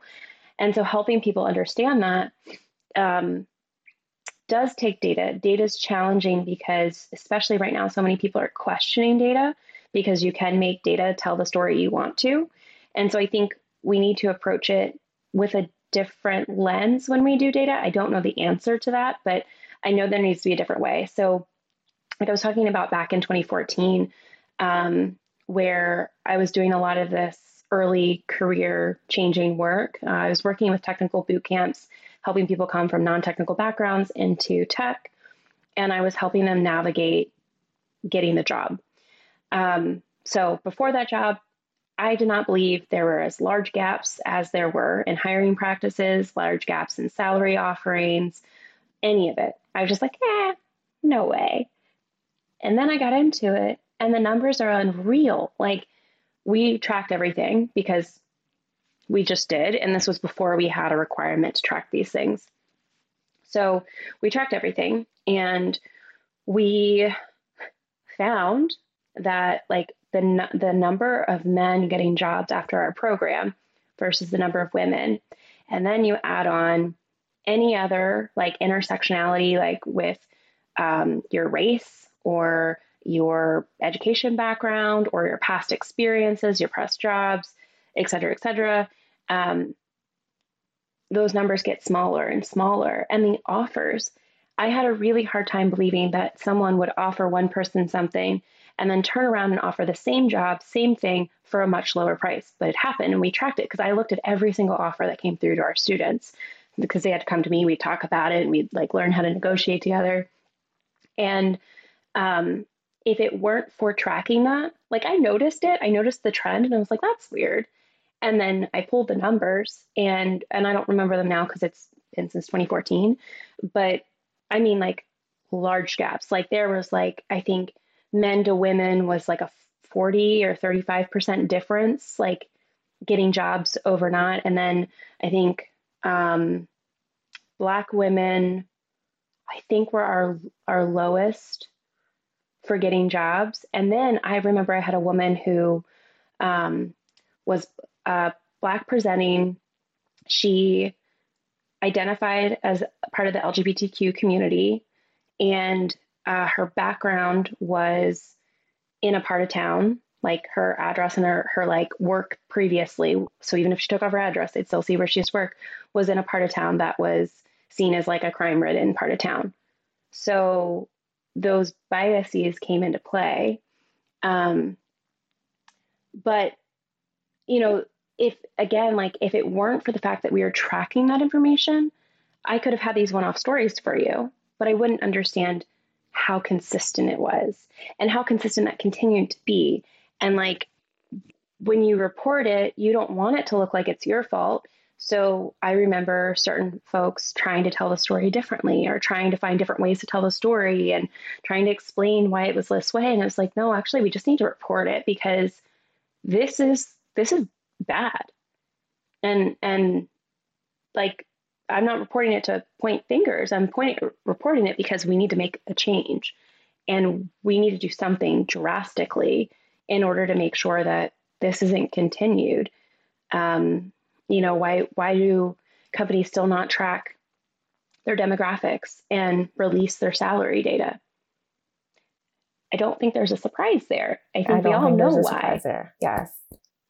And so helping people understand that um, does take data. Data is challenging because, especially right now, so many people are questioning data because you can make data tell the story you want to. And so I think we need to approach it with a different lens when we do data. I don't know the answer to that, but I know there needs to be a different way. So, like I was talking about back in 2014, um, where I was doing a lot of this early career changing work. Uh, I was working with technical boot camps, helping people come from non technical backgrounds into tech, and I was helping them navigate getting the job. Um, so before that job, I did not believe there were as large gaps as there were in hiring practices, large gaps in salary offerings, any of it. I was just like, eh, no way. And then I got into it, and the numbers are unreal. Like, we tracked everything because we just did. And this was before we had a requirement to track these things. So we tracked everything and we found that like the, the number of men getting jobs after our program versus the number of women. And then you add on any other like intersectionality, like with um, your race or your education background or your past experiences, your past jobs, et cetera, et cetera, um, those numbers get smaller and smaller. And the offers, I had a really hard time believing that someone would offer one person something and then turn around and offer the same job, same thing for a much lower price. But it happened and we tracked it because I looked at every single offer that came through to our students because they had to come to me, we'd talk about it and we'd like learn how to negotiate together. And um, if it weren't for tracking that, like I noticed it, I noticed the trend and I was like, that's weird. And then I pulled the numbers and and I don't remember them now because it's been since 2014. But I mean like large gaps. Like there was like I think men to women was like a 40 or 35% difference, like getting jobs over not. And then I think um, black women, I think were our our lowest for getting jobs. And then I remember I had a woman who um, was uh, Black presenting. She identified as part of the LGBTQ community, and uh, her background was in a part of town, like her address and her, her like work previously. So even if she took off her address, they'd still see where she used to work, was in a part of town that was seen as like a crime ridden part of town. So those biases came into play. Um, but, you know, if again, like if it weren't for the fact that we are tracking that information, I could have had these one off stories for you, but I wouldn't understand how consistent it was and how consistent that continued to be. And like when you report it, you don't want it to look like it's your fault. So I remember certain folks trying to tell the story differently or trying to find different ways to tell the story and trying to explain why it was this way. And it was like, no, actually, we just need to report it because this is this is bad. And and like I'm not reporting it to point fingers. I'm pointing reporting it because we need to make a change. And we need to do something drastically in order to make sure that this isn't continued. Um, you know why why do companies still not track their demographics and release their salary data? I don't think there's a surprise there. I think I we all know why. there. Yes.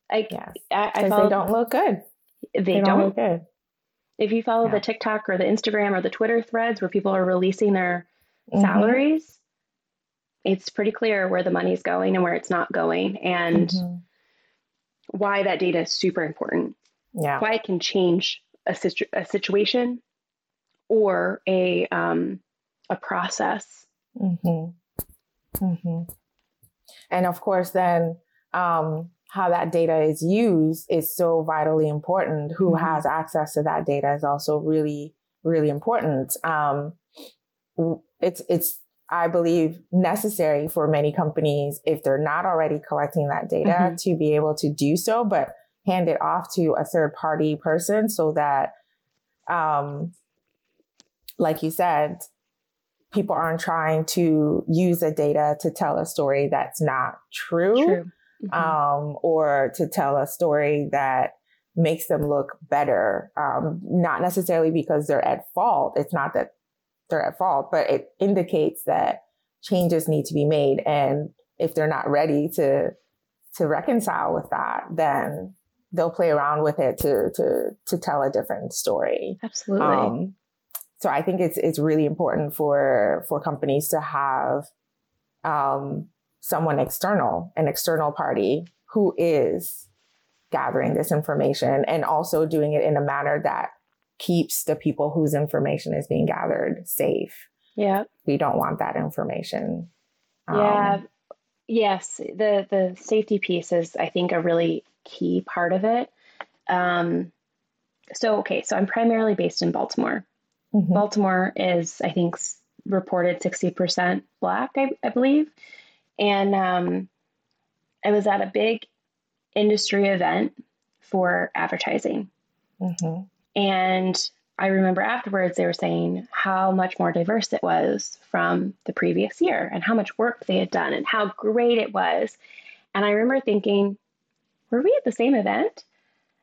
I, yes because they don't look good. they, they don't, don't, look good if you follow yeah. the tiktok or the instagram or the twitter threads where people are releasing their mm-hmm. salaries it's pretty clear where the money's going and where it's not going and mm-hmm. why that data is super important yeah. why it can change a, situ- a situation or a um, a process. Mm-hmm. Mm-hmm. And of course, then um, how that data is used is so vitally important. Who mm-hmm. has access to that data is also really, really important. Um, it's it's I believe, necessary for many companies if they're not already collecting that data mm-hmm. to be able to do so, but hand it off to a third party person so that, um, like you said, people aren't trying to use the data to tell a story that's not true, true. Mm-hmm. Um, or to tell a story that makes them look better. Um, not necessarily because they're at fault. It's not that they're at fault, but it indicates that changes need to be made. And if they're not ready to to reconcile with that, then they'll play around with it to to to tell a different story. Absolutely. Um, so I think it's it's really important for for companies to have um, someone external, an external party who is gathering this information and also doing it in a manner that keeps the people whose information is being gathered safe. Yeah. We don't want that information. Um, yeah. Yes. The the safety piece is I think a really key part of it. Um, so okay, so I'm primarily based in Baltimore. Mm-hmm. Baltimore is, I think, reported 60% black, I, I believe. And um, I was at a big industry event for advertising. Mm-hmm. And I remember afterwards they were saying how much more diverse it was from the previous year and how much work they had done and how great it was. And I remember thinking, were we at the same event?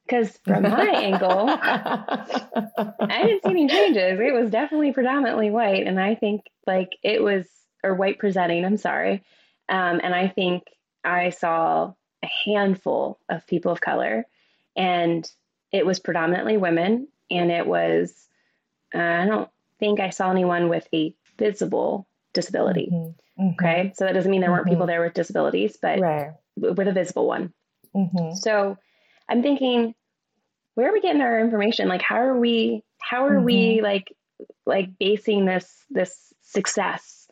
Because from my angle, I didn't see any changes. It was definitely predominantly white. And I think like it was, or white presenting, I'm sorry. Um, and I think I saw a handful of people of color, and it was predominantly women. And it was, uh, I don't think I saw anyone with a visible disability. Mm-hmm. Mm-hmm. Okay. So that doesn't mean there weren't people mm-hmm. there with disabilities, but right. with a visible one. Mm-hmm. So I'm thinking, where are we getting our information? Like, how are we, how are we like, like basing this, this success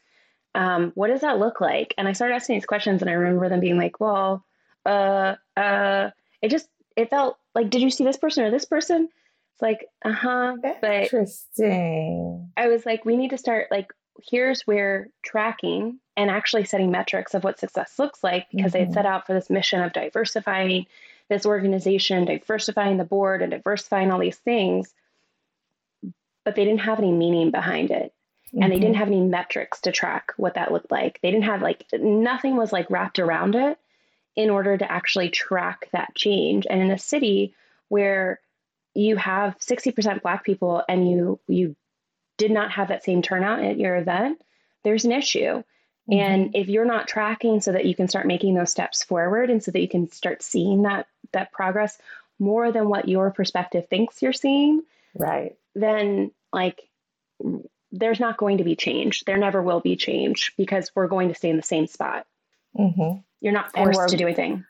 um, what does that look like? And I started asking these questions, and I remember them being like, well, uh, uh, it just it felt like, did you see this person or this person? It's like, uh huh. But interesting. I was like, we need to start like, here's where tracking and actually setting metrics of what success looks like because mm-hmm. they set out for this mission of diversifying this organization, diversifying the board, and diversifying all these things. But they didn't have any meaning behind it and mm-hmm. they didn't mm-hmm. have any metrics to track what that looked like. They didn't have like nothing was like wrapped around it in order to actually track that change. And in a city where you have 60% black people and you you did not have that same turnout at your event, there's an issue. Mm-hmm. And if you're not tracking so that you can start making those steps forward and so that you can start seeing that that progress more than what your perspective thinks you're seeing, right. Then like there's not going to be change. There never will be change because we're going to stay in the same spot. Mm-hmm. You're not forced to do anything.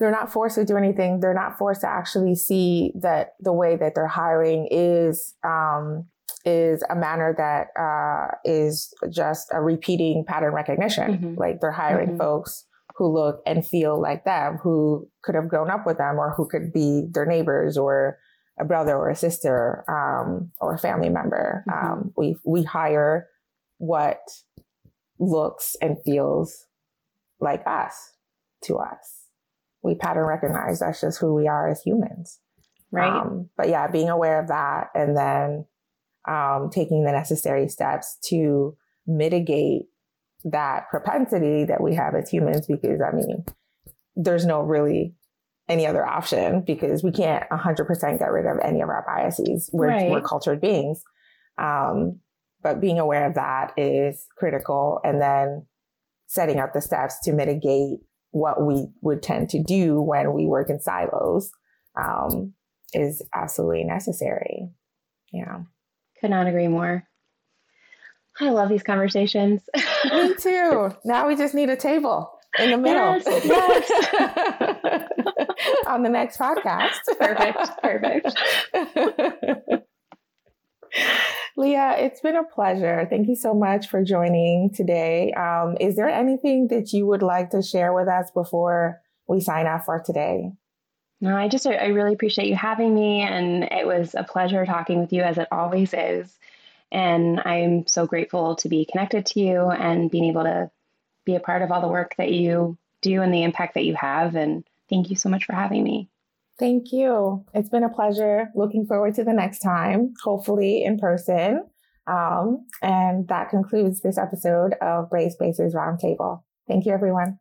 They're not forced to do anything. They're not forced to actually see that the way that they're hiring is um, is a manner that uh, is just a repeating pattern recognition. Mm-hmm. Like they're hiring mm-hmm. folks who look and feel like them, who could have grown up with them, or who could be their neighbors or a brother or a sister um, or a family member. Mm-hmm. Um, we we hire what looks and feels like us to us. We pattern recognize that's just who we are as humans. Right. Um, but yeah, being aware of that and then um, taking the necessary steps to mitigate that propensity that we have as humans, because I mean, there's no really any other option because we can't 100% get rid of any of our biases. We're, right. we're cultured beings. Um, but being aware of that is critical. And then setting up the steps to mitigate what we would tend to do when we work in silos um, is absolutely necessary. Yeah. Could not agree more. I love these conversations. Me too. Now we just need a table in the middle. Yes, yes. On the next podcast. Perfect. Perfect. Lia, it's been a pleasure. Thank you so much for joining today. Um, is there anything that you would like to share with us before we sign off for today? No, I just I really appreciate you having me, and it was a pleasure talking with you as it always is. And I'm so grateful to be connected to you and being able to be a part of all the work that you do and the impact that you have. And thank you so much for having me. Thank you. It's been a pleasure. Looking forward to the next time, hopefully in person. Um, and that concludes this episode of Brave Spaces Roundtable. Thank you, everyone.